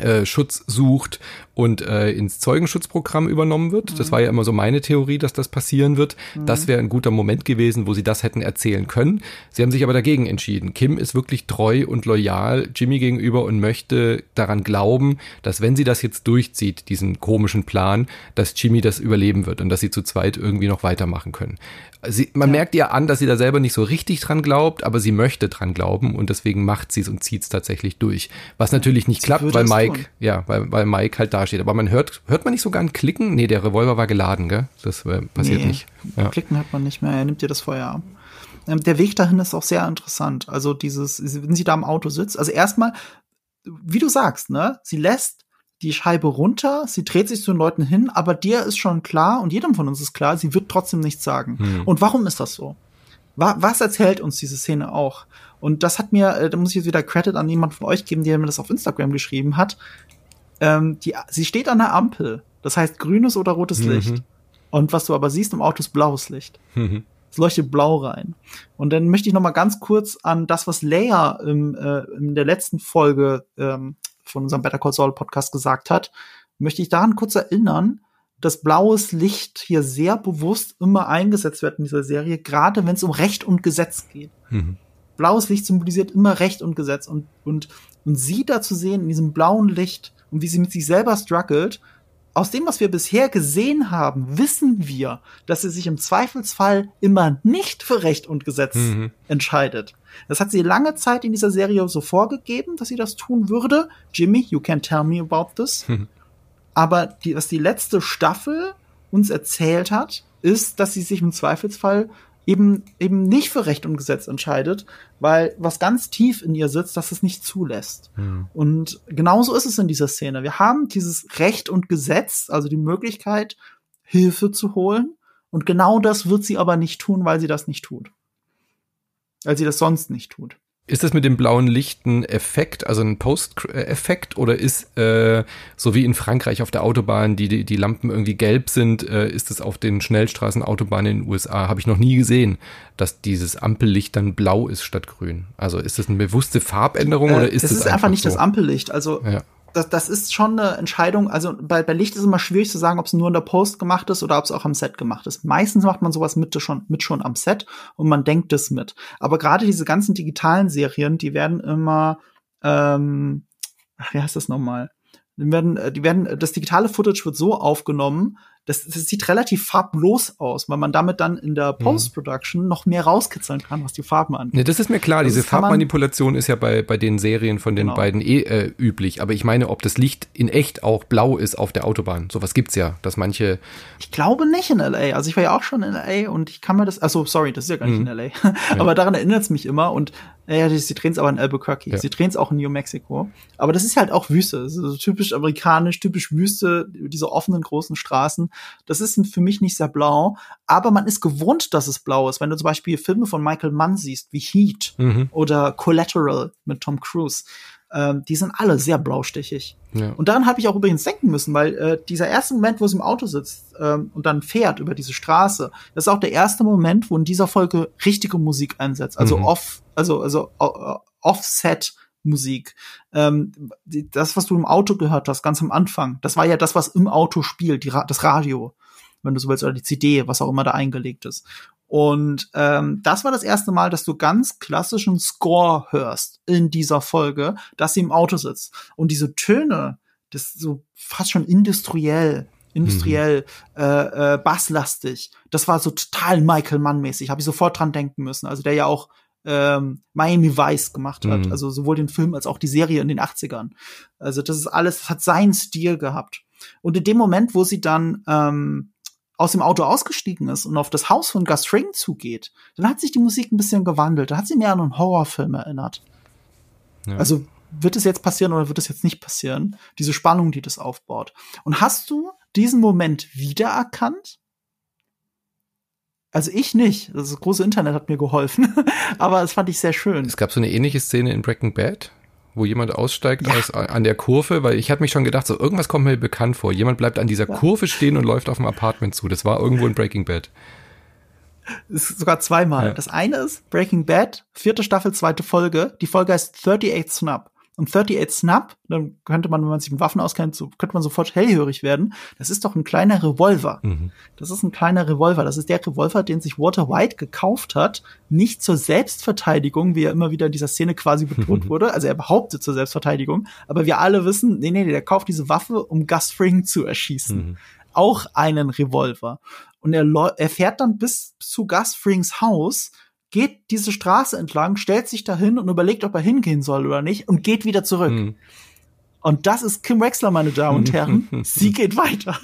äh, Schutz sucht und äh, ins Zeugenschutzprogramm übernommen wird. Mhm. Das war ja immer so meine Theorie, dass das passieren wird. Mhm. Das wäre ein guter Moment gewesen, wo sie das hätten erzählen können. Sie haben sich aber dagegen entschieden. Kim ist wirklich treu und loyal Jimmy gegenüber und möchte daran glauben, dass wenn sie das jetzt durchzieht, diesen komischen Plan, dass Jimmy das überleben wird und dass sie zu zweit irgendwie noch weitermachen können. Sie, man ja. merkt ihr an, dass sie da selber nicht so richtig dran glaubt, aber sie möchte dran glauben und deswegen macht sie es und zieht es tatsächlich durch. Was natürlich nicht sie klappt, weil Mike, tun. ja, weil, weil Mike halt dasteht. Aber man hört, hört man nicht sogar ein Klicken? Nee, der Revolver war geladen, gell? Das äh, passiert nee, nicht. Ja. Klicken hört man nicht mehr, er nimmt dir das Feuer ab. Ähm, der Weg dahin ist auch sehr interessant. Also dieses, wenn sie da im Auto sitzt, also erstmal, wie du sagst, ne, sie lässt die Scheibe runter, sie dreht sich zu den Leuten hin, aber dir ist schon klar und jedem von uns ist klar, sie wird trotzdem nichts sagen. Hm. Und warum ist das so? Was erzählt uns diese Szene auch? Und das hat mir, äh, da muss ich jetzt wieder Credit an jemand von euch geben, der mir das auf Instagram geschrieben hat. Ähm, die, sie steht an der Ampel. Das heißt grünes oder rotes mhm. Licht. Und was du aber siehst im Auto ist blaues Licht. Mhm. Es leuchtet blau rein. Und dann möchte ich noch mal ganz kurz an das, was Leia im, äh, in der letzten Folge ähm, von unserem Better Call Saul Podcast gesagt hat, möchte ich daran kurz erinnern, dass blaues Licht hier sehr bewusst immer eingesetzt wird in dieser Serie, gerade wenn es um Recht und Gesetz geht. Mhm. Blaues Licht symbolisiert immer Recht und Gesetz und, und, und sie da zu sehen in diesem blauen Licht und wie sie mit sich selber struggelt, aus dem, was wir bisher gesehen haben, wissen wir, dass sie sich im Zweifelsfall immer nicht für Recht und Gesetz mhm. entscheidet. Das hat sie lange Zeit in dieser Serie so vorgegeben, dass sie das tun würde. Jimmy, you can tell me about this. Mhm. Aber die, was die letzte Staffel uns erzählt hat, ist, dass sie sich im Zweifelsfall eben, eben nicht für Recht und Gesetz entscheidet, weil was ganz tief in ihr sitzt, dass es nicht zulässt. Mhm. Und genauso ist es in dieser Szene. Wir haben dieses Recht und Gesetz, also die Möglichkeit, Hilfe zu holen. Und genau das wird sie aber nicht tun, weil sie das nicht tut als sie das sonst nicht tut. Ist das mit dem blauen Licht ein Effekt, also ein Post-Effekt, oder ist äh, so wie in Frankreich auf der Autobahn, die, die, die Lampen irgendwie gelb sind, äh, ist es auf den Schnellstraßenautobahnen in den USA? Habe ich noch nie gesehen, dass dieses Ampellicht dann blau ist statt grün. Also ist das eine bewusste Farbänderung äh, oder ist es ist einfach, einfach nicht so? das Ampellicht. Also ja das, das ist schon eine Entscheidung. Also bei, bei Licht ist es immer schwierig zu sagen, ob es nur in der Post gemacht ist oder ob es auch am Set gemacht ist. Meistens macht man sowas mit schon, mit schon am Set und man denkt es mit. Aber gerade diese ganzen digitalen Serien, die werden immer, ähm, ach, wie heißt das nochmal? Die werden, die werden, das digitale Footage wird so aufgenommen, das, das sieht relativ farblos aus, weil man damit dann in der mhm. Post-Production mhm. noch mehr rauskitzeln kann, was die Farben angeht. Nee, das ist mir klar. Also Diese Farbmanipulation ist ja bei, bei den Serien von den genau. beiden eh äh, üblich. Aber ich meine, ob das Licht in echt auch blau ist auf der Autobahn. Sowas gibt's ja, dass manche. Ich glaube nicht in LA. Also ich war ja auch schon in LA und ich kann mir das, also sorry, das ist ja gar nicht mhm. in LA. Aber daran erinnert es mich immer und ja, sie drehen es aber in Albuquerque. Ja. Sie drehen es auch in New Mexico. Aber das ist halt auch Wüste. So typisch amerikanisch, typisch Wüste, diese offenen großen Straßen. Das ist für mich nicht sehr blau, aber man ist gewohnt, dass es blau ist. Wenn du zum Beispiel Filme von Michael Mann siehst, wie Heat mhm. oder Collateral mit Tom Cruise, ähm, die sind alle sehr blaustichig. Ja. Und daran habe ich auch übrigens denken müssen, weil äh, dieser erste Moment, wo sie im Auto sitzt ähm, und dann fährt über diese Straße, das ist auch der erste Moment, wo in dieser Folge richtige Musik einsetzt, also mhm. off, also also uh, Offset Musik. Ähm, das, was du im Auto gehört hast, ganz am Anfang, das war ja das, was im Auto spielt, die, das Radio, wenn du so willst, oder die CD, was auch immer da eingelegt ist. Und ähm, das war das erste Mal, dass du ganz klassischen Score hörst in dieser Folge, dass sie im Auto sitzt. Und diese Töne, das ist so fast schon industriell, industriell, mhm. äh, äh, basslastig. Das war so total Michael Mann-mäßig. Habe ich sofort dran denken müssen. Also der ja auch ähm, Miami Vice gemacht hat. Mhm. Also sowohl den Film als auch die Serie in den 80ern. Also das ist alles, das hat seinen Stil gehabt. Und in dem Moment, wo sie dann ähm, aus dem Auto ausgestiegen ist und auf das Haus von Gus Fring zugeht, dann hat sich die Musik ein bisschen gewandelt. Da hat sie mehr an einen Horrorfilm erinnert. Ja. Also wird es jetzt passieren oder wird es jetzt nicht passieren? Diese Spannung, die das aufbaut. Und hast du diesen Moment wiedererkannt? Also ich nicht. Das große Internet hat mir geholfen, aber es fand ich sehr schön. Es gab so eine ähnliche Szene in Breaking Bad, wo jemand aussteigt ja. aus, an der Kurve, weil ich hatte mich schon gedacht, so irgendwas kommt mir bekannt vor. Jemand bleibt an dieser ja. Kurve stehen und läuft auf dem Apartment zu. Das war irgendwo in Breaking Bad. Ist sogar zweimal. Ja. Das eine ist Breaking Bad, vierte Staffel, zweite Folge. Die Folge heißt 38 Snap. Und 38 Snap, dann könnte man, wenn man sich mit Waffen auskennt, so, könnte man sofort hellhörig werden. Das ist doch ein kleiner Revolver. Mhm. Das ist ein kleiner Revolver. Das ist der Revolver, den sich Walter White gekauft hat, nicht zur Selbstverteidigung, wie er immer wieder in dieser Szene quasi betont wurde. Also er behauptet zur Selbstverteidigung. Aber wir alle wissen, nee, nee, der kauft diese Waffe, um Gus Fring zu erschießen. Mhm. Auch einen Revolver. Und er, er fährt dann bis zu Gus Frings Haus, geht diese Straße entlang, stellt sich dahin und überlegt, ob er hingehen soll oder nicht und geht wieder zurück. Mhm. Und das ist Kim Wexler, meine Damen und Herren. Sie geht weiter.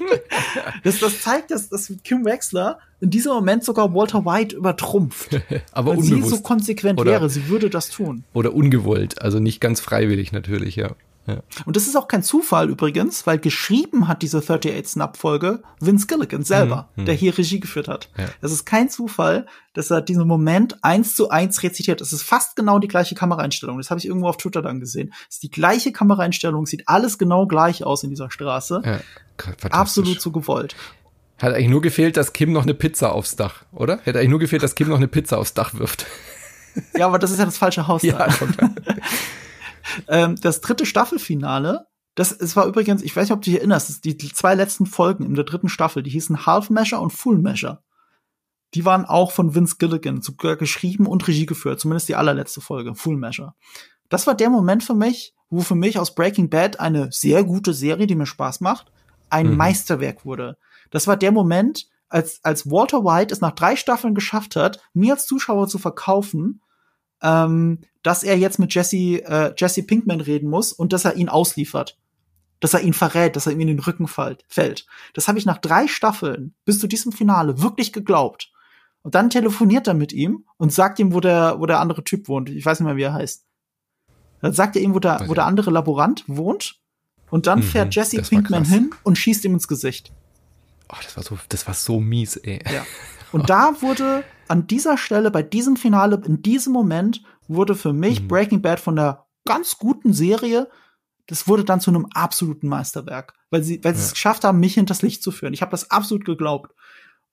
Das, das zeigt, dass, dass Kim Wexler in diesem Moment sogar Walter White übertrumpft. Aber weil unbewusst. sie so konsequent oder, wäre, sie würde das tun. Oder ungewollt, also nicht ganz freiwillig natürlich, ja. Ja. Und das ist auch kein Zufall übrigens, weil geschrieben hat diese 38 Snap Folge Vince Gilligan selber, mhm. der hier Regie geführt hat. Ja. Das ist kein Zufall, dass er diesen Moment eins zu eins rezitiert. Es ist fast genau die gleiche Kameraeinstellung. Das habe ich irgendwo auf Twitter dann gesehen. Es ist die gleiche Kameraeinstellung, sieht alles genau gleich aus in dieser Straße. Ja, Absolut so gewollt. Hat eigentlich nur gefehlt, dass Kim noch eine Pizza aufs Dach, oder? Hätte eigentlich nur gefehlt, dass Kim noch eine Pizza aufs Dach wirft. Ja, aber das ist ja das falsche Haus. Ja, ähm, das dritte Staffelfinale, das es war übrigens, ich weiß nicht, ob du dich erinnerst, die, zwei letzten Folgen in der dritten Staffel, die hießen Half Measure und Full Measure. Die waren auch von Vince Gilligan sogar geschrieben und Regie geführt, zumindest die allerletzte Folge, Full Measure. Das war der Moment für mich, wo für mich aus Breaking Bad eine sehr gute Serie, die mir Spaß macht, ein mhm. Meisterwerk wurde. Das war der Moment, als, als Walter White es nach drei Staffeln geschafft hat, mir als Zuschauer zu verkaufen, ähm, dass er jetzt mit Jesse, äh, Jesse Pinkman reden muss und dass er ihn ausliefert. Dass er ihn verrät, dass er ihm in den Rücken fällt. Das habe ich nach drei Staffeln bis zu diesem Finale wirklich geglaubt. Und dann telefoniert er mit ihm und sagt ihm, wo der, wo der andere Typ wohnt. Ich weiß nicht mehr, wie er heißt. Dann sagt er ihm, wo der, wo der andere Laborant wohnt. Und dann mhm, fährt Jesse Pinkman hin und schießt ihm ins Gesicht. Oh, das war so, das war so mies, ey. Ja. Und oh. da wurde an dieser Stelle, bei diesem Finale, in diesem Moment, wurde für mich mhm. Breaking Bad von der ganz guten Serie, das wurde dann zu einem absoluten Meisterwerk, weil sie, weil ja. sie es geschafft haben, mich hinters Licht zu führen. Ich habe das absolut geglaubt.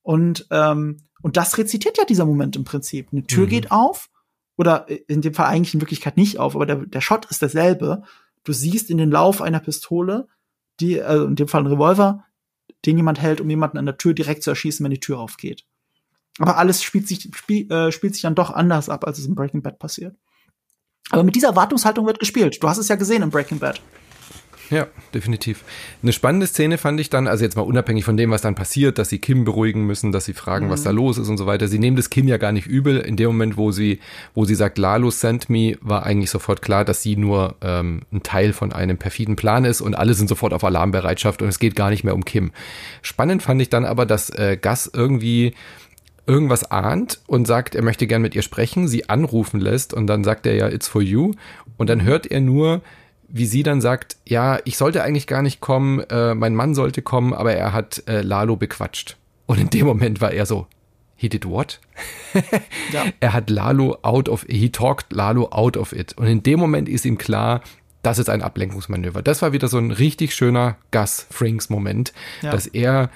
Und, ähm, und das rezitiert ja dieser Moment im Prinzip. Eine Tür mhm. geht auf, oder in dem Fall eigentlich in Wirklichkeit nicht auf, aber der, der Shot ist derselbe. Du siehst in den Lauf einer Pistole, die, also in dem Fall ein Revolver, den jemand hält, um jemanden an der Tür direkt zu erschießen, wenn die Tür aufgeht. Aber alles spielt sich, spiel, äh, spielt sich dann doch anders ab, als es in Breaking Bad passiert. Aber mit dieser Erwartungshaltung wird gespielt. Du hast es ja gesehen in Breaking Bad. Ja, definitiv. Eine spannende Szene fand ich dann, also jetzt mal unabhängig von dem, was dann passiert, dass sie Kim beruhigen müssen, dass sie fragen, mhm. was da los ist und so weiter. Sie nehmen das Kim ja gar nicht übel. In dem Moment, wo sie, wo sie sagt, Lalo sent me, war eigentlich sofort klar, dass sie nur ähm, ein Teil von einem perfiden Plan ist und alle sind sofort auf Alarmbereitschaft und es geht gar nicht mehr um Kim. Spannend fand ich dann aber, dass äh, Gas irgendwie irgendwas ahnt und sagt, er möchte gern mit ihr sprechen, sie anrufen lässt und dann sagt er ja, it's for you. Und dann hört er nur, wie sie dann sagt, ja, ich sollte eigentlich gar nicht kommen, äh, mein Mann sollte kommen, aber er hat äh, Lalo bequatscht. Und in dem Moment war er so, he did what? ja. Er hat Lalo out of, he talked Lalo out of it. Und in dem Moment ist ihm klar, das ist ein Ablenkungsmanöver. Das war wieder so ein richtig schöner Gus Frings Moment, ja. dass er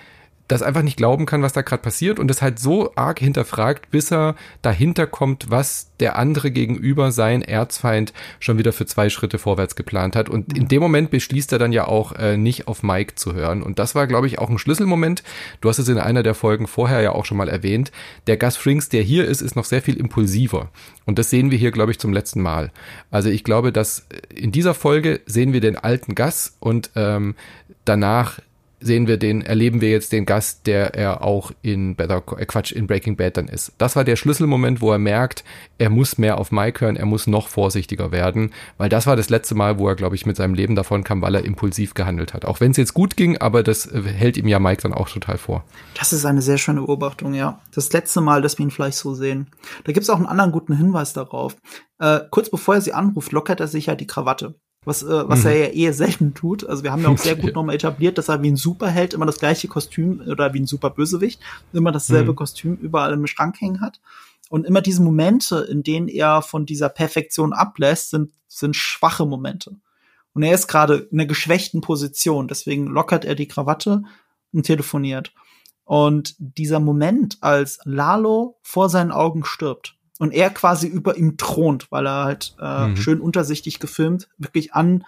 das einfach nicht glauben kann, was da gerade passiert und es halt so arg hinterfragt, bis er dahinter kommt, was der andere gegenüber sein Erzfeind schon wieder für zwei Schritte vorwärts geplant hat. Und in dem Moment beschließt er dann ja auch äh, nicht auf Mike zu hören. Und das war, glaube ich, auch ein Schlüsselmoment. Du hast es in einer der Folgen vorher ja auch schon mal erwähnt. Der Gus Frings, der hier ist, ist noch sehr viel impulsiver. Und das sehen wir hier, glaube ich, zum letzten Mal. Also ich glaube, dass in dieser Folge sehen wir den alten Gus und ähm, danach sehen wir den, erleben wir jetzt den Gast, der er auch in Better, äh Quatsch, in Breaking Bad dann ist. Das war der Schlüsselmoment, wo er merkt, er muss mehr auf Mike hören, er muss noch vorsichtiger werden, weil das war das letzte Mal, wo er, glaube ich, mit seinem Leben davon kam, weil er impulsiv gehandelt hat. Auch wenn es jetzt gut ging, aber das äh, hält ihm ja Mike dann auch total vor. Das ist eine sehr schöne Beobachtung, ja. Das letzte Mal, dass wir ihn vielleicht so sehen. Da gibt es auch einen anderen guten Hinweis darauf. Äh, kurz bevor er sie anruft, lockert er sich ja die Krawatte was, äh, was mhm. er ja eher selten tut. Also wir haben ja auch sehr gut nochmal etabliert, dass er wie ein Superheld immer das gleiche Kostüm oder wie ein Superbösewicht immer dasselbe mhm. Kostüm überall im Schrank hängen hat. Und immer diese Momente, in denen er von dieser Perfektion ablässt, sind, sind schwache Momente. Und er ist gerade in einer geschwächten Position, deswegen lockert er die Krawatte und telefoniert. Und dieser Moment, als Lalo vor seinen Augen stirbt, und er quasi über ihm thront, weil er halt äh, mhm. schön untersichtig gefilmt wirklich an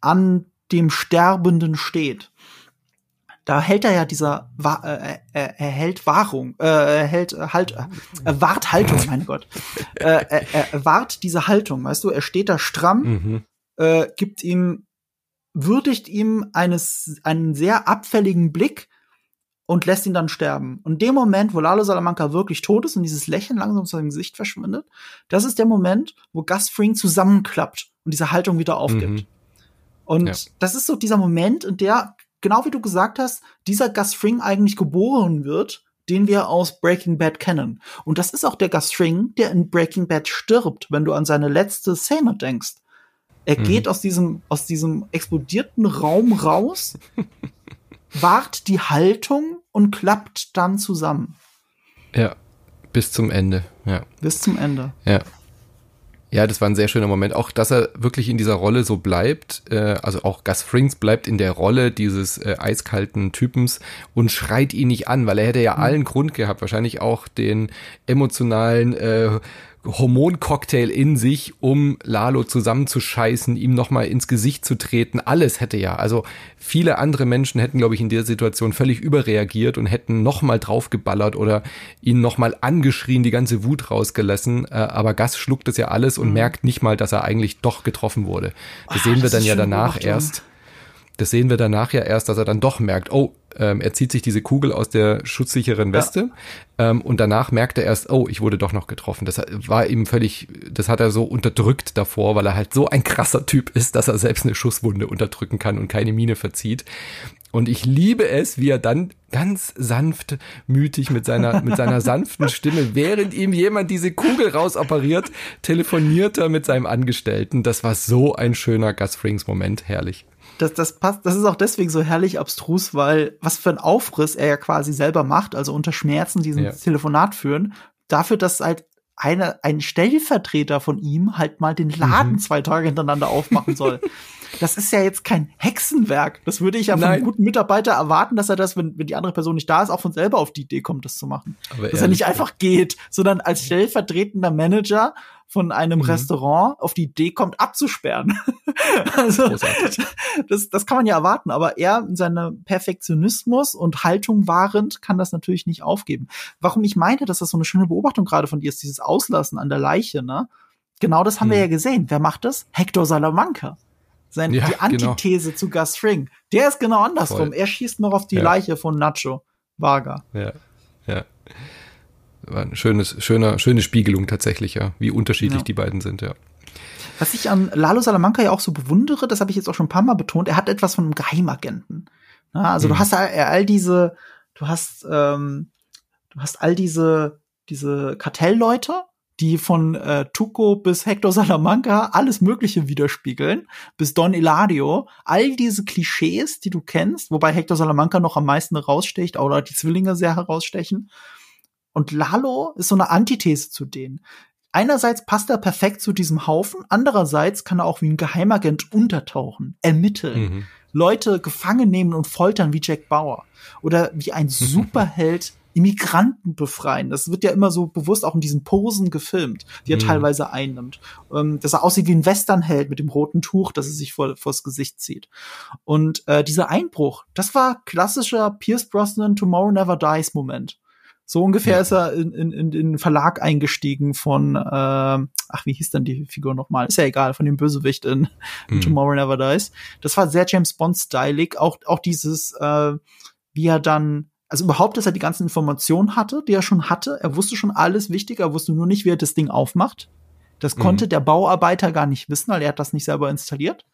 an dem Sterbenden steht. Da hält er ja dieser äh, er, er hält Wahrung, äh, er hält äh, halt äh, er wahrt Haltung, mein Gott. Äh, er, er wahrt diese Haltung, weißt du, er steht da stramm, mhm. äh, gibt ihm würdigt ihm eines einen sehr abfälligen Blick und lässt ihn dann sterben. Und dem Moment, wo Lalo Salamanca wirklich tot ist und dieses Lächeln langsam aus seinem Gesicht verschwindet, das ist der Moment, wo Gus Fring zusammenklappt und diese Haltung wieder aufgibt. Mhm. Und ja. das ist so dieser Moment, in der, genau wie du gesagt hast, dieser Gus Fring eigentlich geboren wird, den wir aus Breaking Bad kennen. Und das ist auch der Gus Fring, der in Breaking Bad stirbt, wenn du an seine letzte Szene denkst. Er mhm. geht aus diesem, aus diesem explodierten Raum raus wahrt die Haltung und klappt dann zusammen. Ja, bis zum Ende, ja. Bis zum Ende. Ja. Ja, das war ein sehr schöner Moment. Auch, dass er wirklich in dieser Rolle so bleibt, äh, also auch Gus Frings bleibt in der Rolle dieses äh, eiskalten Typens und schreit ihn nicht an, weil er hätte ja mhm. allen Grund gehabt, wahrscheinlich auch den emotionalen äh, Hormoncocktail in sich, um Lalo zusammenzuscheißen, ihm nochmal ins Gesicht zu treten. Alles hätte ja. Also viele andere Menschen hätten, glaube ich, in der Situation völlig überreagiert und hätten nochmal draufgeballert oder ihn nochmal angeschrien, die ganze Wut rausgelassen. Äh, aber Gas schluckt das ja alles und mhm. merkt nicht mal, dass er eigentlich doch getroffen wurde. Das Ach, sehen wir das dann ja danach erst. Das sehen wir danach ja erst, dass er dann doch merkt, oh, ähm, er zieht sich diese Kugel aus der schutzsicheren Weste ja. ähm, und danach merkt er erst, oh, ich wurde doch noch getroffen. Das war ihm völlig, das hat er so unterdrückt davor, weil er halt so ein krasser Typ ist, dass er selbst eine Schusswunde unterdrücken kann und keine Miene verzieht. Und ich liebe es, wie er dann ganz sanftmütig mit seiner, mit seiner sanften Stimme, während ihm jemand diese Kugel rausoperiert, telefoniert er mit seinem Angestellten. Das war so ein schöner Gus Frings Moment, herrlich das, das passt, das ist auch deswegen so herrlich abstrus, weil was für ein Aufriss er ja quasi selber macht, also unter Schmerzen diesen ja. Telefonat führen, dafür, dass halt eine, ein Stellvertreter von ihm halt mal den Laden mhm. zwei Tage hintereinander aufmachen soll. das ist ja jetzt kein Hexenwerk. Das würde ich ja von Nein. einem guten Mitarbeiter erwarten, dass er das, wenn, wenn die andere Person nicht da ist, auch von selber auf die Idee kommt, das zu machen. Aber dass er nicht einfach geht, sondern als stellvertretender Manager von einem mhm. Restaurant auf die Idee kommt, abzusperren. also, das, das kann man ja erwarten, aber er in seinem Perfektionismus und Haltung wahrend kann das natürlich nicht aufgeben. Warum ich meine, dass das so eine schöne Beobachtung gerade von dir ist, dieses Auslassen an der Leiche, ne? Genau das haben mhm. wir ja gesehen. Wer macht das? Hector Salamanca. Sein, ja, die genau. Antithese genau. zu Gus Fring. Der ist genau andersrum. Voll. Er schießt noch auf die ja. Leiche von Nacho Varga. Ja, ja war eine schönes, schöner, schöne Spiegelung tatsächlich, ja, wie unterschiedlich ja. die beiden sind, ja. Was ich an Lalo Salamanca ja auch so bewundere, das habe ich jetzt auch schon ein paar Mal betont, er hat etwas von einem Geheimagenten. Ja, also mhm. du hast all, all diese, du hast, ähm, du hast all diese, diese Kartellleute, die von äh, Tuco bis Hector Salamanca alles Mögliche widerspiegeln, bis Don Eladio, all diese Klischees, die du kennst, wobei Hector Salamanca noch am meisten heraussticht oder die Zwillinge sehr herausstechen. Und Lalo ist so eine Antithese zu denen. Einerseits passt er perfekt zu diesem Haufen, andererseits kann er auch wie ein Geheimagent untertauchen, ermitteln, mhm. Leute gefangen nehmen und foltern wie Jack Bauer. Oder wie ein Superheld Immigranten befreien. Das wird ja immer so bewusst auch in diesen Posen gefilmt, die er mhm. teilweise einnimmt. Ähm, dass er aussieht wie ein Westernheld mit dem roten Tuch, das er sich vor, vors Gesicht zieht. Und äh, dieser Einbruch, das war klassischer Pierce Brosnan Tomorrow Never Dies Moment. So ungefähr ja. ist er in, in, in den Verlag eingestiegen von, äh, ach, wie hieß denn die Figur nochmal? Ist ja egal, von dem Bösewicht in, mhm. Tomorrow Never Dies. Das war sehr James Bond-stylig. Auch, auch dieses, äh, wie er dann, also überhaupt, dass er die ganzen Informationen hatte, die er schon hatte. Er wusste schon alles wichtig, er wusste nur nicht, wie er das Ding aufmacht. Das mhm. konnte der Bauarbeiter gar nicht wissen, weil er hat das nicht selber installiert.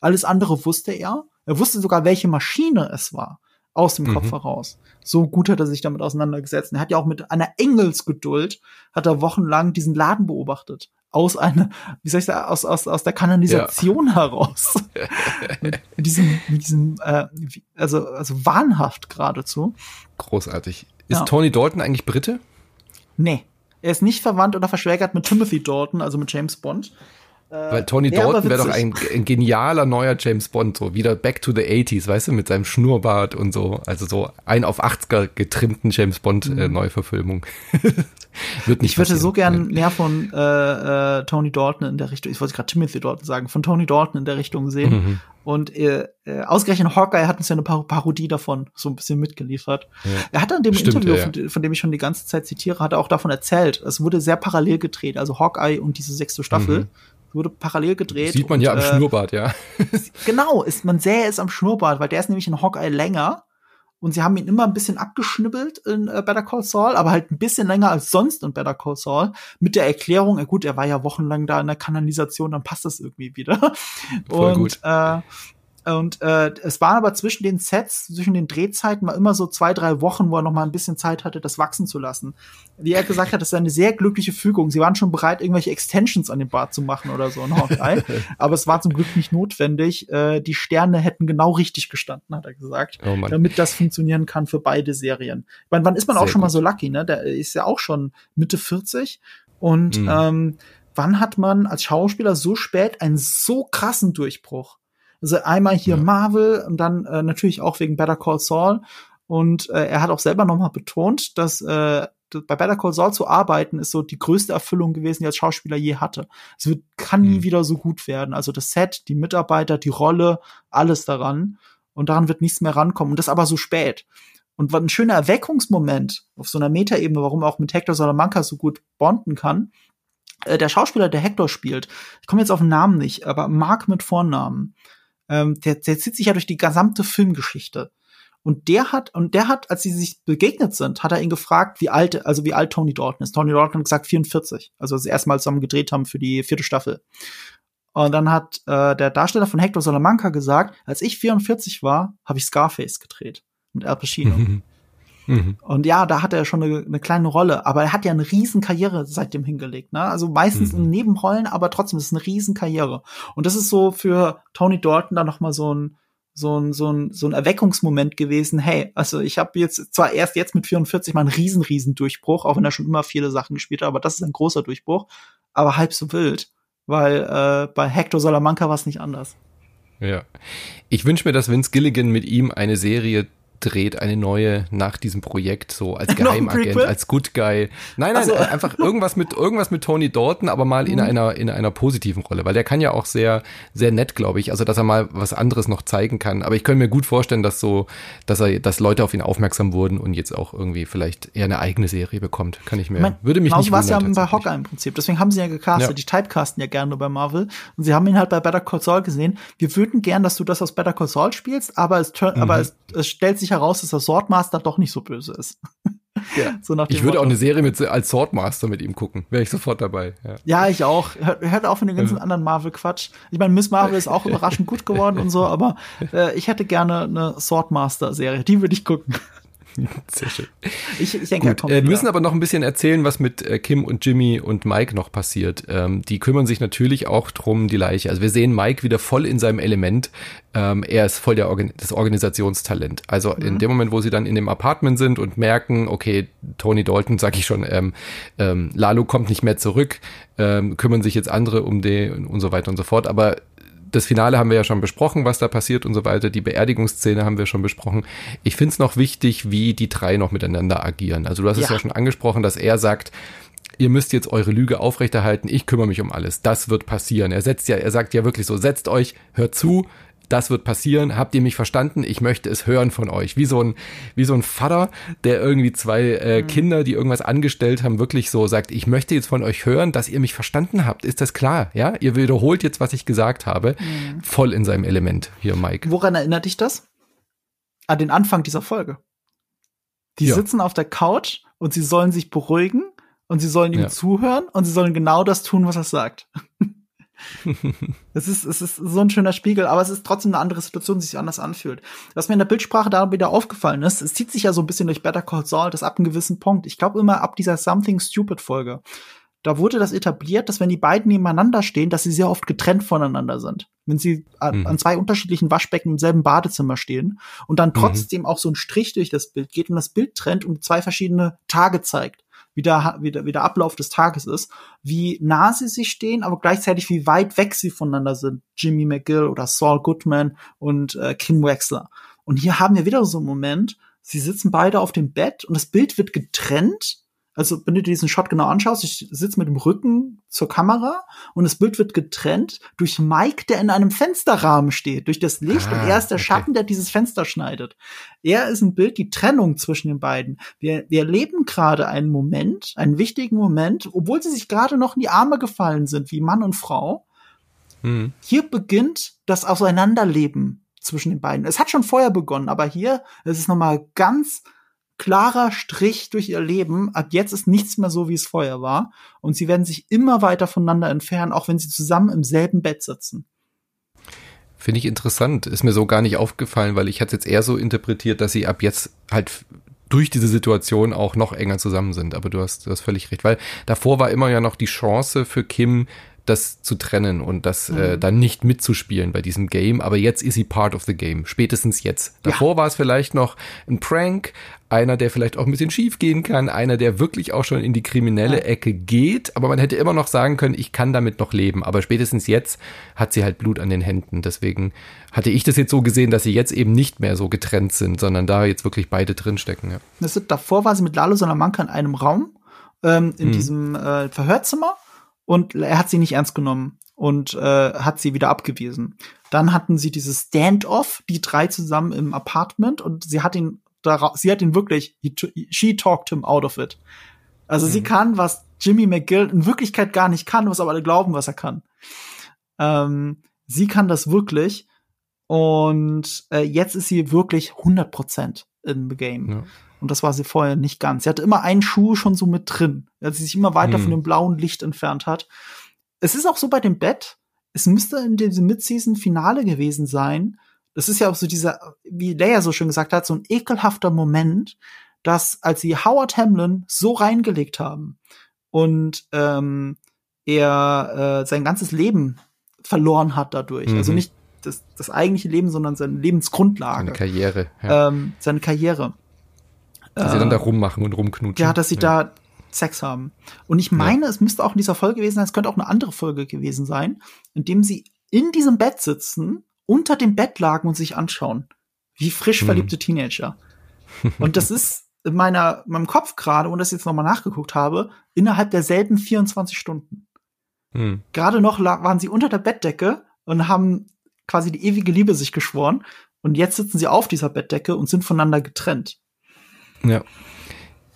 Alles andere wusste er. Er wusste sogar, welche Maschine es war aus dem mhm. Kopf heraus. So gut hat er sich damit auseinandergesetzt. er hat ja auch mit einer Engelsgeduld, hat er wochenlang diesen Laden beobachtet. Aus einer, wie soll ich sagen, aus, aus, aus der Kanalisation ja. heraus. mit, diesem, mit diesem, äh, also, also wahnhaft geradezu. Großartig. Ist ja. Tony Dalton eigentlich Brite? Nee. Er ist nicht verwandt oder verschwägert mit Timothy Dalton, also mit James Bond. Weil Tony Dalton wäre doch ein, ein, genialer neuer James Bond, so wieder back to the 80s, weißt du, mit seinem Schnurrbart und so. Also so ein auf 80er getrimmten James Bond äh, mhm. Neuverfilmung. Wird nicht ich würde so gern mehr von äh, äh, Tony Dalton in der Richtung, ich wollte gerade Timothy Dalton sagen, von Tony Dalton in der Richtung sehen. Mhm. Und äh, äh, ausgerechnet Hawkeye hat uns ja eine Par Parodie davon so ein bisschen mitgeliefert. Ja. Er hat in dem Stimmt, Interview, ja, ja. Von, von, dem ich schon die ganze Zeit zitiere, hat er auch davon erzählt. Es wurde sehr parallel gedreht, also Hawkeye und diese sechste Staffel. Mhm wurde parallel gedreht. Sieht man und, ja am äh, Schnurrbart, ja. genau, ist, man sähe es am Schnurrbart, weil der ist nämlich in Hawkeye länger und sie haben ihn immer ein bisschen abgeschnibbelt in äh, Better Call Saul, aber halt ein bisschen länger als sonst in Better Call Saul. Mit der Erklärung, äh, gut, er war ja wochenlang da in der Kanalisation, dann passt das irgendwie wieder. Voll und gut. Äh, und äh, es waren aber zwischen den Sets, zwischen den Drehzeiten mal immer so zwei, drei Wochen, wo er noch mal ein bisschen Zeit hatte, das wachsen zu lassen. Wie er gesagt hat, das ist eine sehr glückliche Fügung. Sie waren schon bereit, irgendwelche Extensions an dem Bart zu machen oder so in Hawkeye. aber es war zum Glück nicht notwendig. Äh, die Sterne hätten genau richtig gestanden, hat er gesagt, oh damit das funktionieren kann für beide Serien. Ich meine, wann ist man sehr auch schon gut. mal so lucky, ne? Der ist ja auch schon Mitte 40 und mhm. ähm, wann hat man als Schauspieler so spät einen so krassen Durchbruch? Also einmal hier ja. Marvel und dann äh, natürlich auch wegen Better Call Saul. Und äh, er hat auch selber nochmal betont, dass äh, bei Better Call Saul zu arbeiten ist so die größte Erfüllung gewesen, die er als Schauspieler je hatte. Es wird, kann nie mhm. wieder so gut werden. Also das Set, die Mitarbeiter, die Rolle, alles daran. Und daran wird nichts mehr rankommen. Und das aber so spät. Und was ein schöner Erweckungsmoment auf so einer Metaebene, warum er auch mit Hector Salamanca so gut bonden kann. Äh, der Schauspieler, der Hector spielt, ich komme jetzt auf den Namen nicht, aber Mark mit Vornamen ähm, der, der zieht sich ja durch die gesamte Filmgeschichte. Und der hat, und der hat, als sie sich begegnet sind, hat er ihn gefragt, wie alt, also wie alt Tony Dalton ist. Tony Dalton hat gesagt 44, also als sie erstmal zusammen gedreht haben für die vierte Staffel. Und dann hat äh, der Darsteller von Hector Salamanca gesagt, als ich 44 war, habe ich Scarface gedreht mit Al Pacino. Mhm. Und ja, da hat er schon eine, eine, kleine Rolle, aber er hat ja eine riesen Karriere seitdem hingelegt. Ne? Also meistens mhm. in Nebenrollen, aber trotzdem ist es eine riesen Karriere. Und das ist so für Tony Dalton dann noch mal so ein so ein, so ein, so ein Erweckungsmoment gewesen. Hey, also ich habe jetzt zwar erst jetzt mit 44 mal einen riesen, riesen Durchbruch, auch wenn er schon immer viele Sachen gespielt hat, aber das ist ein großer Durchbruch, aber halb so wild, weil äh, bei Hector Salamanca war es nicht anders. Ja. Ich wünsche mir, dass Vince Gilligan mit ihm eine Serie dreht, eine neue nach diesem Projekt, so als Geheimagent, als Good Guy. Nein, nein, also. einfach irgendwas mit, irgendwas mit Tony Dalton, aber mal in mhm. einer, in einer positiven Rolle, weil der kann ja auch sehr, sehr nett, glaube ich, also dass er mal was anderes noch zeigen kann. Aber ich könnte mir gut vorstellen, dass so, dass er, dass Leute auf ihn aufmerksam wurden und jetzt auch irgendwie vielleicht eher eine eigene Serie bekommt. Kann ich mir, mein, würde mich nicht wundern. ja bei Hawkeye im Prinzip. Deswegen haben sie ja gecastet. Ja. Die typecasten ja gerne bei Marvel. Und sie haben ihn halt bei Better Call Saul gesehen. Wir würden gern, dass du das aus Better Call Saul spielst, aber es, mhm. aber es, es stellt sich heraus, dass der Swordmaster doch nicht so böse ist. Ja. so ich würde Motto. auch eine Serie mit als Swordmaster mit ihm gucken. Wäre ich sofort dabei. Ja, ja ich auch. Hört, hört auf mit den ganzen anderen Marvel-Quatsch. Ich meine, Miss Marvel ist auch überraschend gut geworden und so, aber äh, ich hätte gerne eine Swordmaster-Serie. Die würde ich gucken. Sehr schön. Ich, ich denke, Gut, wir äh, müssen aber noch ein bisschen erzählen, was mit äh, Kim und Jimmy und Mike noch passiert. Ähm, die kümmern sich natürlich auch drum die Leiche. Also wir sehen Mike wieder voll in seinem Element. Ähm, er ist voll der Organ das Organisationstalent. Also mhm. in dem Moment, wo sie dann in dem Apartment sind und merken, okay, Tony Dalton, sag ich schon, ähm, ähm, Lalo kommt nicht mehr zurück, ähm, kümmern sich jetzt andere um den und so weiter und so fort. Aber das Finale haben wir ja schon besprochen, was da passiert und so weiter. Die Beerdigungsszene haben wir schon besprochen. Ich finde es noch wichtig, wie die drei noch miteinander agieren. Also du hast ja. es ja schon angesprochen, dass er sagt, ihr müsst jetzt eure Lüge aufrechterhalten, ich kümmere mich um alles. Das wird passieren. Er setzt ja, er sagt ja wirklich so, setzt euch, hört zu, das wird passieren, habt ihr mich verstanden? Ich möchte es hören von euch. Wie so ein, wie so ein Vater, der irgendwie zwei äh, mhm. Kinder, die irgendwas angestellt haben, wirklich so sagt, ich möchte jetzt von euch hören, dass ihr mich verstanden habt. Ist das klar? Ja, ihr wiederholt jetzt, was ich gesagt habe. Mhm. Voll in seinem Element hier, Mike. Woran erinnert dich das? An den Anfang dieser Folge. Die ja. sitzen auf der Couch und sie sollen sich beruhigen und sie sollen ihm ja. zuhören und sie sollen genau das tun, was er sagt. es, ist, es ist so ein schöner Spiegel, aber es ist trotzdem eine andere Situation, die sich anders anfühlt. Was mir in der Bildsprache da wieder aufgefallen ist, es zieht sich ja so ein bisschen durch Better Call Saul, das ab einem gewissen Punkt. Ich glaube immer ab dieser Something Stupid Folge. Da wurde das etabliert, dass wenn die beiden nebeneinander stehen, dass sie sehr oft getrennt voneinander sind. Wenn sie an, mhm. an zwei unterschiedlichen Waschbecken im selben Badezimmer stehen und dann mhm. trotzdem mhm. auch so ein Strich durch das Bild geht und das Bild trennt und zwei verschiedene Tage zeigt wie der, wie, der, wie der Ablauf des Tages ist, wie nah sie sich stehen, aber gleichzeitig wie weit weg sie voneinander sind. Jimmy McGill oder Saul Goodman und äh, Kim Wexler. Und hier haben wir wieder so einen Moment, sie sitzen beide auf dem Bett und das Bild wird getrennt also wenn du dir diesen Shot genau anschaust, ich sitze mit dem Rücken zur Kamera und das Bild wird getrennt durch Mike, der in einem Fensterrahmen steht, durch das Licht ah, und er ist der okay. Schatten, der dieses Fenster schneidet. Er ist ein Bild, die Trennung zwischen den beiden. Wir, wir erleben gerade einen Moment, einen wichtigen Moment, obwohl sie sich gerade noch in die Arme gefallen sind, wie Mann und Frau. Mhm. Hier beginnt das Auseinanderleben zwischen den beiden. Es hat schon vorher begonnen, aber hier ist es nochmal ganz klarer Strich durch ihr Leben. Ab jetzt ist nichts mehr so, wie es vorher war. Und sie werden sich immer weiter voneinander entfernen, auch wenn sie zusammen im selben Bett sitzen. Finde ich interessant. Ist mir so gar nicht aufgefallen, weil ich hatte jetzt eher so interpretiert, dass sie ab jetzt halt durch diese Situation auch noch enger zusammen sind. Aber du hast, du hast völlig recht, weil davor war immer ja noch die Chance für Kim, das zu trennen und das äh, mhm. äh, dann nicht mitzuspielen bei diesem Game. Aber jetzt ist sie part of the game. Spätestens jetzt. Davor ja. war es vielleicht noch ein Prank, einer, der vielleicht auch ein bisschen schief gehen kann, einer, der wirklich auch schon in die kriminelle ja. Ecke geht. Aber man hätte immer noch sagen können, ich kann damit noch leben. Aber spätestens jetzt hat sie halt Blut an den Händen. Deswegen hatte ich das jetzt so gesehen, dass sie jetzt eben nicht mehr so getrennt sind, sondern da jetzt wirklich beide drinstecken. Ja. Das ist, davor war sie mit Lalo Salamanca in einem Raum, ähm, in hm. diesem äh, Verhörzimmer und er hat sie nicht ernst genommen und äh, hat sie wieder abgewiesen. Dann hatten sie dieses Standoff, die drei zusammen im Apartment und sie hat ihn sie hat ihn wirklich she talked him out of it. Also mhm. sie kann, was Jimmy McGill in Wirklichkeit gar nicht kann, was aber alle glauben, was er kann. Ähm, sie kann das wirklich und äh, jetzt ist sie wirklich 100% in the game. Ja. Und das war sie vorher nicht ganz. Sie hatte immer einen Schuh schon so mit drin, als sie sich immer weiter hm. von dem blauen Licht entfernt hat. Es ist auch so bei dem Bett. Es müsste in diesem Mid-Season-Finale gewesen sein. Das ist ja auch so dieser, wie Leia so schön gesagt hat, so ein ekelhafter Moment, dass als sie Howard Hamlin so reingelegt haben und ähm, er äh, sein ganzes Leben verloren hat dadurch. Also mhm. Also nicht das, das eigentliche Leben, sondern seine Lebensgrundlage. Seine Karriere. Ja. Ähm, seine Karriere. Dass sie dann da rummachen und rumknutschen. Ja, dass sie ja. da Sex haben. Und ich meine, ja. es müsste auch in dieser Folge gewesen sein, es könnte auch eine andere Folge gewesen sein, in dem sie in diesem Bett sitzen, unter dem Bett lagen und sich anschauen. Wie frisch hm. verliebte Teenager. Und das ist in meiner, in meinem Kopf gerade, und das jetzt nochmal nachgeguckt habe, innerhalb derselben 24 Stunden. Hm. Gerade noch waren sie unter der Bettdecke und haben quasi die ewige Liebe sich geschworen. Und jetzt sitzen sie auf dieser Bettdecke und sind voneinander getrennt. Ja.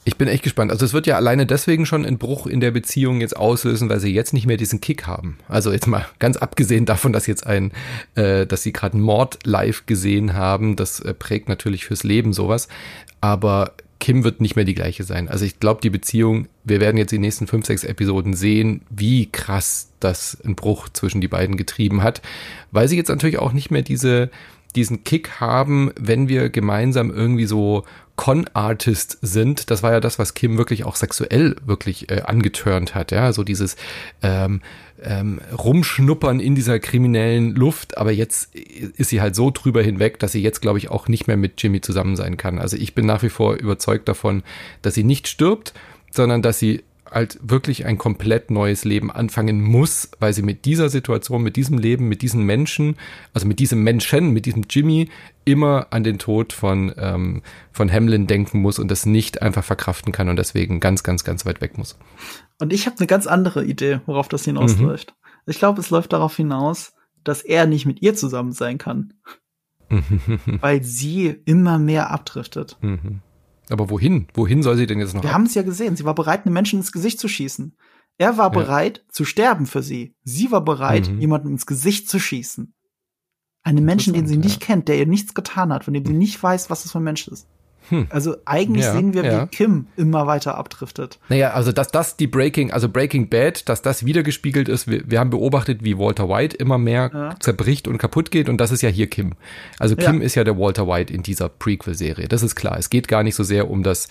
Ich bin echt gespannt. Also es wird ja alleine deswegen schon einen Bruch in der Beziehung jetzt auslösen, weil sie jetzt nicht mehr diesen Kick haben. Also jetzt mal ganz abgesehen davon, dass jetzt ein, äh, dass sie gerade Mord live gesehen haben, das äh, prägt natürlich fürs Leben sowas. Aber Kim wird nicht mehr die gleiche sein. Also ich glaube, die Beziehung, wir werden jetzt die nächsten fünf, sechs Episoden sehen, wie krass das einen Bruch zwischen die beiden getrieben hat, weil sie jetzt natürlich auch nicht mehr diese diesen Kick haben, wenn wir gemeinsam irgendwie so Con-Artist sind. Das war ja das, was Kim wirklich auch sexuell wirklich äh, angetörnt hat. Ja, so dieses ähm, ähm, Rumschnuppern in dieser kriminellen Luft. Aber jetzt ist sie halt so drüber hinweg, dass sie jetzt, glaube ich, auch nicht mehr mit Jimmy zusammen sein kann. Also ich bin nach wie vor überzeugt davon, dass sie nicht stirbt, sondern dass sie halt wirklich ein komplett neues Leben anfangen muss, weil sie mit dieser Situation, mit diesem Leben, mit diesen Menschen, also mit diesem Menschen, mit diesem Jimmy immer an den Tod von, ähm, von Hamlin denken muss und das nicht einfach verkraften kann und deswegen ganz, ganz, ganz weit weg muss. Und ich habe eine ganz andere Idee, worauf das hinausläuft. Mhm. Ich glaube, es läuft darauf hinaus, dass er nicht mit ihr zusammen sein kann. weil sie immer mehr abdriftet. Mhm. Aber wohin? Wohin soll sie denn jetzt noch? Wir haben es ja gesehen. Sie war bereit, einem Menschen ins Gesicht zu schießen. Er war ja. bereit zu sterben für sie. Sie war bereit, mhm. jemandem ins Gesicht zu schießen. Einen Menschen, den sie nicht ja. kennt, der ihr nichts getan hat, von dem sie nicht weiß, was das für ein Mensch ist. Hm. Also eigentlich ja, sehen wir, ja. wie Kim immer weiter abdriftet. Naja, also dass das die Breaking, also Breaking Bad, dass das wiedergespiegelt ist. Wir, wir haben beobachtet, wie Walter White immer mehr ja. zerbricht und kaputt geht und das ist ja hier Kim. Also Kim ist ja der Walter White in dieser Prequel-Serie. Das ist klar. Es geht gar nicht so sehr um das,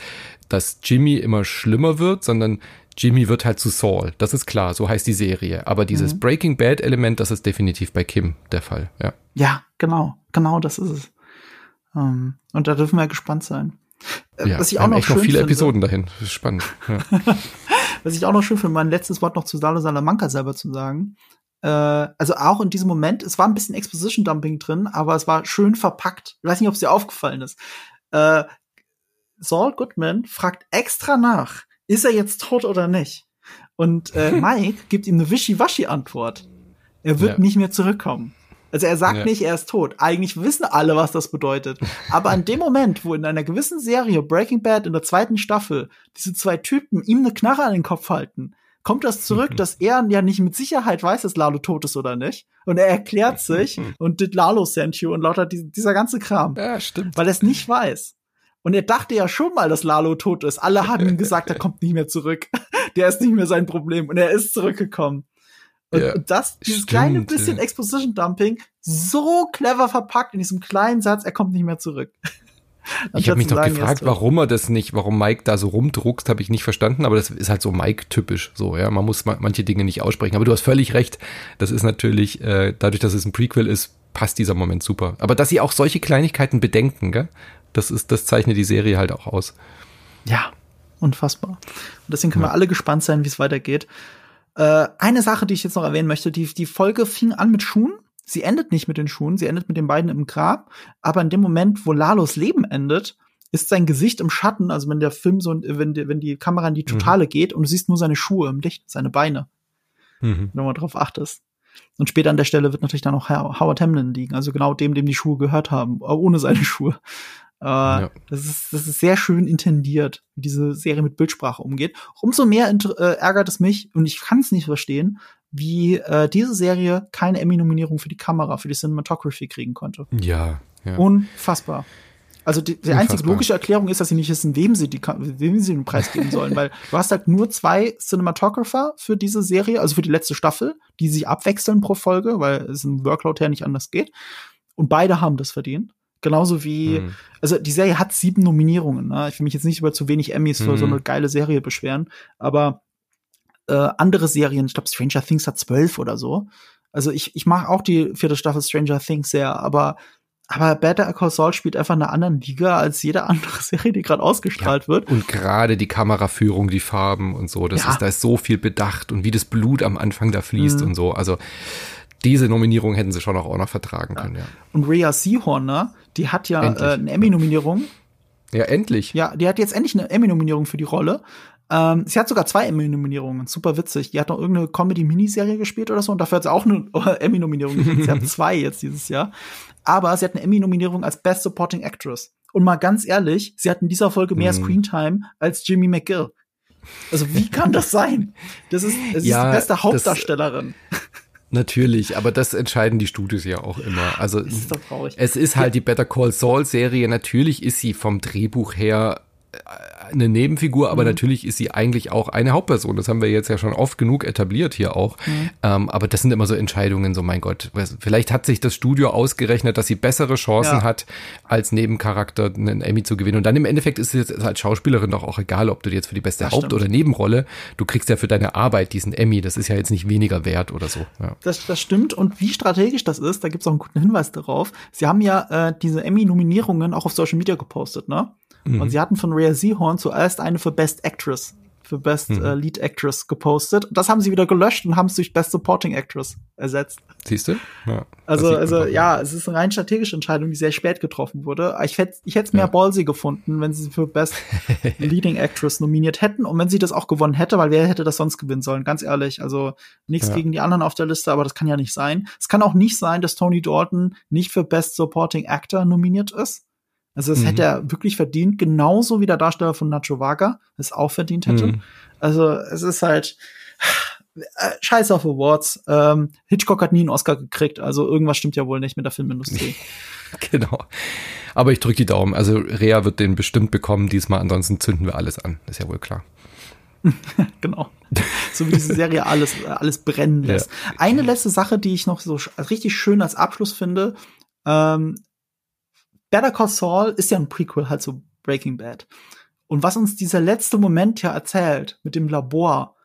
dass Jimmy immer schlimmer wird, sondern Jimmy wird halt zu Saul. Das ist klar. So heißt die Serie. Aber dieses mhm. Breaking Bad Element, das ist definitiv bei Kim der Fall. Ja. Ja, genau. Genau, das ist es. Um, ähm, und da dürfen wir gespannt sein. Äh, ja, was ich auch noch echt noch viele finde, Episoden dahin. Das ist spannend. Ja. was ich auch noch schön finde, mein letztes Wort noch zu Salo Salamanca selber zu sagen. Äh, also auch in diesem Moment, es war ein bisschen Exposition Dumping drin, aber es war schön verpackt. Ich weiß nicht, ob es dir aufgefallen ist. Äh, Saul Goodman fragt extra nach, ist er jetzt tot oder nicht? Und äh, Mike gibt ihm eine Wischiwaschi-Antwort. Er wird ja. nicht mehr zurückkommen. Also er sagt ja. nicht, er ist tot. Eigentlich wissen alle, was das bedeutet. Aber an dem Moment, wo in einer gewissen Serie, Breaking Bad in der zweiten Staffel, diese zwei Typen ihm eine Knarre an den Kopf halten, kommt das zurück, dass er ja nicht mit Sicherheit weiß, dass Lalo tot ist oder nicht. Und er erklärt sich und did Lalo sent you und lauter dieser ganze Kram. Ja, stimmt. Weil er es nicht weiß. Und er dachte ja schon mal, dass Lalo tot ist. Alle haben ihm gesagt, er kommt nicht mehr zurück. Der ist nicht mehr sein Problem. Und er ist zurückgekommen. Und, ja, das, dieses stimmt, kleine bisschen ja. Exposition Dumping, so clever verpackt in diesem kleinen Satz, er kommt nicht mehr zurück. ich habe mich doch gefragt, warum er das nicht, warum Mike da so rumdruckst, habe ich nicht verstanden, aber das ist halt so Mike-typisch. So, ja, man muss manche Dinge nicht aussprechen. Aber du hast völlig recht. Das ist natürlich, äh, dadurch, dass es ein Prequel ist, passt dieser Moment super. Aber dass sie auch solche Kleinigkeiten bedenken, gell? Das ist, das zeichnet die Serie halt auch aus. Ja, unfassbar. Und deswegen können ja. wir alle gespannt sein, wie es weitergeht. Äh, eine Sache, die ich jetzt noch erwähnen möchte, die, die Folge fing an mit Schuhen. Sie endet nicht mit den Schuhen, sie endet mit den beiden im Grab. Aber in dem Moment, wo Lalos Leben endet, ist sein Gesicht im Schatten, also wenn der Film so, wenn die, wenn die Kamera in die Totale mhm. geht und du siehst nur seine Schuhe im Licht, seine Beine. Mhm. Wenn du mal drauf achtest. Und später an der Stelle wird natürlich dann auch Howard Hamlin liegen, also genau dem, dem die Schuhe gehört haben, ohne seine Schuhe. Äh, ja. das, ist, das ist sehr schön intendiert, wie diese Serie mit Bildsprache umgeht. Umso mehr äh, ärgert es mich, und ich kann es nicht verstehen, wie äh, diese Serie keine Emmy-Nominierung für die Kamera, für die Cinematography kriegen konnte. Ja, ja. Unfassbar. Also die, die einzige logische Erklärung ist, dass sie nicht wissen, wem sie, die, wem sie den Preis geben sollen, weil du hast halt nur zwei Cinematographer für diese Serie, also für die letzte Staffel, die sich abwechseln pro Folge, weil es im Workload her nicht anders geht. Und beide haben das verdient. Genauso wie, mhm. also die Serie hat sieben Nominierungen. Ne? Ich will mich jetzt nicht über zu wenig Emmys für mhm. so eine geile Serie beschweren, aber äh, andere Serien, ich glaube Stranger Things hat zwölf oder so. Also ich, ich mag auch die vierte Staffel Stranger Things sehr, aber aber Better Call Saul spielt einfach in einer anderen Liga als jede andere Serie, die gerade ausgestrahlt ja, wird. Und gerade die Kameraführung, die Farben und so, das ja. ist da ist so viel bedacht und wie das Blut am Anfang da fließt mhm. und so. Also diese Nominierung hätten sie schon auch, noch vertragen können, ja. Und Rhea Seahorn, ne, die hat ja äh, eine Emmy-Nominierung. Ja, endlich. Ja, die hat jetzt endlich eine Emmy-Nominierung für die Rolle. Ähm, sie hat sogar zwei Emmy-Nominierungen, super witzig. Die hat noch irgendeine Comedy-Miniserie gespielt oder so und dafür hat sie auch eine Emmy-Nominierung gekriegt. sie hat zwei jetzt dieses Jahr. Aber sie hat eine Emmy-Nominierung als Best Supporting Actress. Und mal ganz ehrlich, sie hat in dieser Folge mehr mm. Screentime als Jimmy McGill. Also wie kann das sein? Das ist, das ja, ist die beste Hauptdarstellerin. Das, Natürlich, aber das entscheiden die Studios ja auch immer. Also ist es ist halt die Better Call Saul Serie. Natürlich ist sie vom Drehbuch her eine Nebenfigur, aber mhm. natürlich ist sie eigentlich auch eine Hauptperson. Das haben wir jetzt ja schon oft genug etabliert hier auch. Mhm. Ähm, aber das sind immer so Entscheidungen, so mein Gott, vielleicht hat sich das Studio ausgerechnet, dass sie bessere Chancen ja. hat, als Nebencharakter einen Emmy zu gewinnen. Und dann im Endeffekt ist es jetzt als Schauspielerin doch auch egal, ob du jetzt für die beste das Haupt- stimmt. oder Nebenrolle, du kriegst ja für deine Arbeit diesen Emmy. Das ist ja jetzt nicht weniger wert oder so. Ja. Das, das stimmt. Und wie strategisch das ist, da gibt es auch einen guten Hinweis darauf. Sie haben ja äh, diese Emmy-Nominierungen auch auf Social Media gepostet, ne? Mhm. Und sie hatten von Rhea Seahorn zuerst eine für Best Actress, für Best mhm. äh, Lead Actress gepostet. Das haben sie wieder gelöscht und haben es durch Best Supporting Actress ersetzt. Siehst du? Ja, also, also ja, es ist eine rein strategische Entscheidung, die sehr spät getroffen wurde. Ich hätte ich hätte es mehr ja. ballsy gefunden, wenn sie für Best Leading Actress nominiert hätten und wenn sie das auch gewonnen hätte, weil wer hätte das sonst gewinnen sollen? Ganz ehrlich, also nichts ja. gegen die anderen auf der Liste, aber das kann ja nicht sein. Es kann auch nicht sein, dass Tony Dalton nicht für Best Supporting Actor nominiert ist. Also das mhm. hätte er wirklich verdient, genauso wie der Darsteller von Nacho Vaga es auch verdient hätte. Mhm. Also es ist halt äh, Scheiß auf Awards. Ähm, Hitchcock hat nie einen Oscar gekriegt, also irgendwas stimmt ja wohl nicht mit der Filmindustrie. genau. Aber ich drücke die Daumen. Also Rea wird den bestimmt bekommen diesmal, ansonsten zünden wir alles an. Ist ja wohl klar. genau. So wie diese Serie alles, alles brennen lässt. Ja. Eine letzte Sache, die ich noch so richtig schön als Abschluss finde, ähm, Better Call Saul ist ja ein Prequel halt zu Breaking Bad. Und was uns dieser letzte Moment ja erzählt mit dem Labor,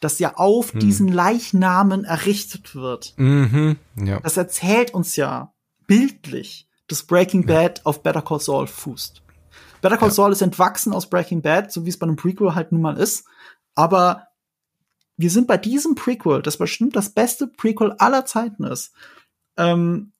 das ja auf hm. diesen Leichnamen errichtet wird, mhm, ja. das erzählt uns ja bildlich, dass Breaking Bad auf Better Call Saul fußt. Better Call ja. Saul ist entwachsen aus Breaking Bad, so wie es bei einem Prequel halt nun mal ist. Aber wir sind bei diesem Prequel, das bestimmt das beste Prequel aller Zeiten ist, ähm,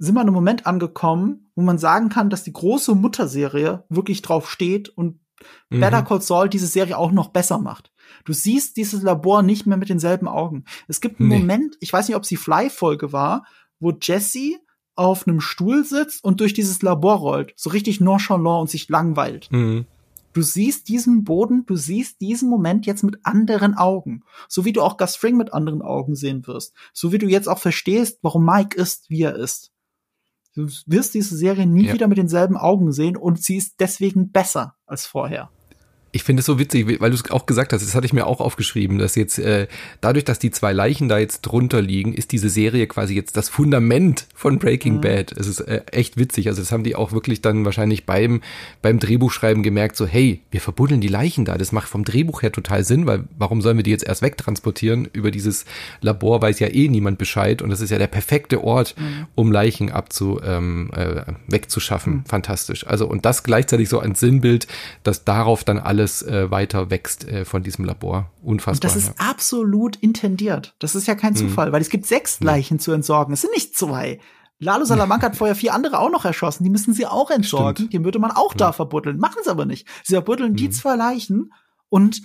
sind wir in einem Moment angekommen, wo man sagen kann, dass die große Mutterserie wirklich drauf steht und mhm. Better Call Saul diese Serie auch noch besser macht. Du siehst dieses Labor nicht mehr mit denselben Augen. Es gibt einen nee. Moment, ich weiß nicht, ob es die Fly-Folge war, wo Jesse auf einem Stuhl sitzt und durch dieses Labor rollt, so richtig nonchalant und sich langweilt. Mhm. Du siehst diesen Boden, du siehst diesen Moment jetzt mit anderen Augen. So wie du auch Gus Fring mit anderen Augen sehen wirst. So wie du jetzt auch verstehst, warum Mike ist, wie er ist. Du wirst diese Serie nie ja. wieder mit denselben Augen sehen und sie ist deswegen besser als vorher ich finde es so witzig, weil du es auch gesagt hast, das hatte ich mir auch aufgeschrieben, dass jetzt äh, dadurch, dass die zwei Leichen da jetzt drunter liegen, ist diese Serie quasi jetzt das Fundament von Breaking mhm. Bad. Es ist äh, echt witzig. Also das haben die auch wirklich dann wahrscheinlich beim beim Drehbuchschreiben gemerkt, so hey, wir verbuddeln die Leichen da. Das macht vom Drehbuch her total Sinn, weil warum sollen wir die jetzt erst wegtransportieren? Über dieses Labor weiß ja eh niemand Bescheid und das ist ja der perfekte Ort, mhm. um Leichen abzu ähm, äh, wegzuschaffen. Mhm. Fantastisch. Also und das gleichzeitig so ein Sinnbild, dass darauf dann alle alles äh, weiter wächst äh, von diesem Labor. Unfassbar. Und das ist ja. absolut intendiert. Das ist ja kein mhm. Zufall, mhm. weil es gibt sechs Leichen mhm. zu entsorgen. Es sind nicht zwei. Lalo Salamanca hat vorher vier andere auch noch erschossen. Die müssen sie auch entsorgen. Stimmt. Die würde man auch ja. da verbuddeln. Machen sie aber nicht. Sie verbuddeln mhm. die zwei Leichen und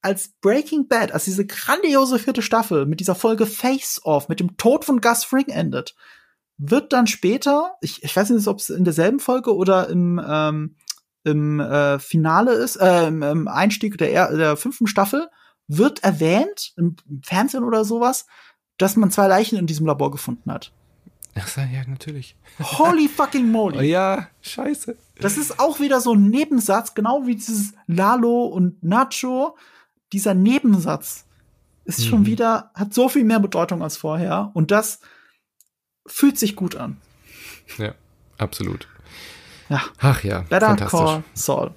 als Breaking Bad, als diese grandiose vierte Staffel mit dieser Folge Face Off, mit dem Tod von Gus Fring endet, wird dann später, ich, ich weiß nicht, ob es in derselben Folge oder im ähm, im äh, Finale ist, äh, im, Einstieg der, der fünften Staffel, wird erwähnt, im Fernsehen oder sowas, dass man zwei Leichen in diesem Labor gefunden hat. Ach ja, natürlich. Holy fucking moly. Oh ja, scheiße. Das ist auch wieder so ein Nebensatz, genau wie dieses Lalo und Nacho. Dieser Nebensatz ist schon mhm. wieder, hat so viel mehr Bedeutung als vorher und das fühlt sich gut an. Ja, absolut. Ja. Ach ja, Better Call Saul.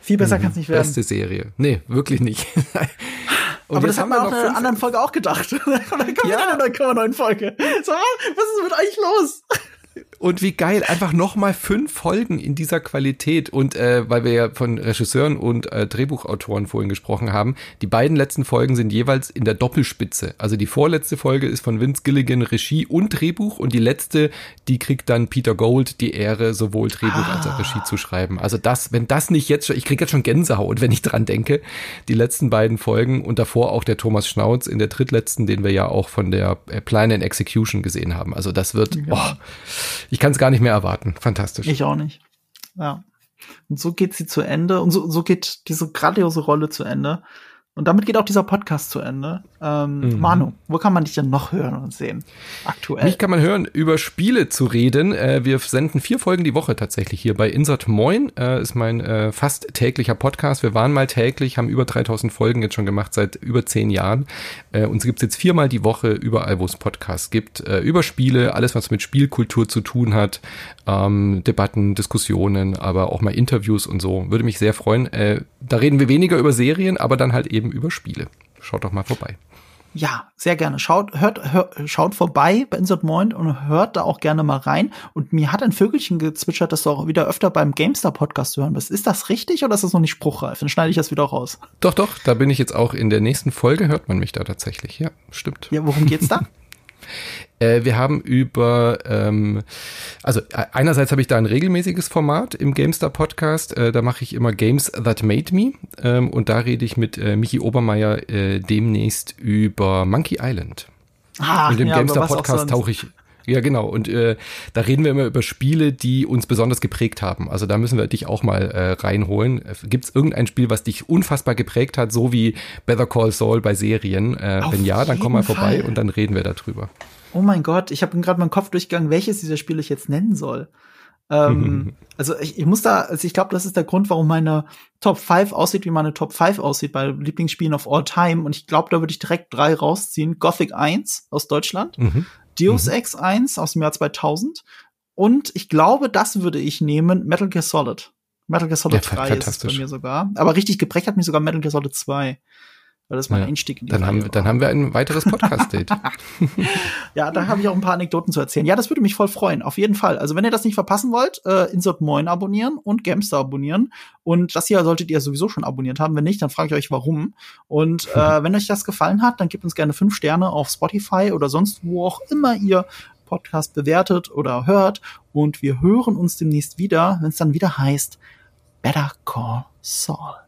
Viel besser mhm. kann es nicht werden. Beste Serie. Nee, wirklich nicht. Und Aber das haben wir auch in einer anderen Folge auch gedacht. dann kommen wir in einer 9,9 Folge. So, was ist mit euch los? Und wie geil, einfach nochmal fünf Folgen in dieser Qualität. Und äh, weil wir ja von Regisseuren und äh, Drehbuchautoren vorhin gesprochen haben, die beiden letzten Folgen sind jeweils in der Doppelspitze. Also die vorletzte Folge ist von Vince Gilligan Regie und Drehbuch und die letzte, die kriegt dann Peter Gold die Ehre, sowohl Drehbuch ah. als auch Regie zu schreiben. Also das, wenn das nicht jetzt schon, ich krieg jetzt schon Gänsehaut, wenn ich dran denke, die letzten beiden Folgen und davor auch der Thomas Schnauz in der drittletzten, den wir ja auch von der Plan and Execution gesehen haben. Also das wird, ja. oh, ich kann es gar nicht mehr erwarten. Fantastisch. Ich auch nicht. Ja. Und so geht sie zu Ende und so, so geht diese grandiose Rolle zu Ende. Und damit geht auch dieser Podcast zu Ende. Ähm, mhm. Manu, wo kann man dich denn noch hören und sehen? Aktuell. Mich kann man hören, über Spiele zu reden. Äh, wir senden vier Folgen die Woche tatsächlich hier bei Insert Moin. Äh, ist mein äh, fast täglicher Podcast. Wir waren mal täglich, haben über 3000 Folgen jetzt schon gemacht seit über zehn Jahren. Äh, uns gibt's jetzt viermal die Woche überall, wo es Podcasts gibt. Äh, über Spiele, alles was mit Spielkultur zu tun hat. Ähm, Debatten, Diskussionen, aber auch mal Interviews und so. Würde mich sehr freuen. Äh, da reden wir weniger über Serien, aber dann halt eben eben über Spiele. Schaut doch mal vorbei. Ja, sehr gerne. Schaut, hört, hört, schaut vorbei bei Insert Moin und hört da auch gerne mal rein. Und mir hat ein Vögelchen gezwitschert, dass du auch wieder öfter beim GameStar Podcast hören bist. Ist das richtig oder ist das noch nicht spruchreif? Dann schneide ich das wieder raus. Doch, doch, da bin ich jetzt auch in der nächsten Folge, hört man mich da tatsächlich. Ja, stimmt. Ja, worum geht's da? Äh, wir haben über, ähm, also äh, einerseits habe ich da ein regelmäßiges Format im GameStar Podcast. Äh, da mache ich immer Games That Made Me ähm, und da rede ich mit äh, Michi Obermeier äh, demnächst über Monkey Island. Ah, und im ja, GameStar Podcast tauche ich ja, genau. Und äh, da reden wir immer über Spiele, die uns besonders geprägt haben. Also da müssen wir dich auch mal äh, reinholen. Gibt es irgendein Spiel, was dich unfassbar geprägt hat, so wie Better Call Saul bei Serien? Äh, wenn ja, dann komm mal vorbei Fall. und dann reden wir darüber. Oh mein Gott, ich habe gerade meinen Kopf durchgegangen, welches dieser Spiele ich jetzt nennen soll. Ähm, also ich, ich muss da, also ich glaube, das ist der Grund, warum meine Top 5 aussieht, wie meine Top 5 aussieht bei Lieblingsspielen of all time. Und ich glaube, da würde ich direkt drei rausziehen. Gothic 1 aus Deutschland, mhm. Deus mhm. Ex 1 aus dem Jahr 2000 und ich glaube, das würde ich nehmen, Metal Gear Solid. Metal Gear Solid ja, 3 ist bei mir sogar. Aber richtig geprägt hat mich sogar Metal Gear Solid 2. Weil das ist mein ja, Einstieg in die dann haben, dann haben wir ein weiteres Podcast-Date. ja, da habe ich auch ein paar Anekdoten zu erzählen. Ja, das würde mich voll freuen, auf jeden Fall. Also wenn ihr das nicht verpassen wollt, äh, Insert Moin abonnieren und Gamester abonnieren. Und das hier solltet ihr sowieso schon abonniert haben. Wenn nicht, dann frage ich euch warum. Und äh, wenn euch das gefallen hat, dann gebt uns gerne fünf Sterne auf Spotify oder sonst wo auch immer ihr Podcast bewertet oder hört. Und wir hören uns demnächst wieder, wenn es dann wieder heißt Better Call Saul.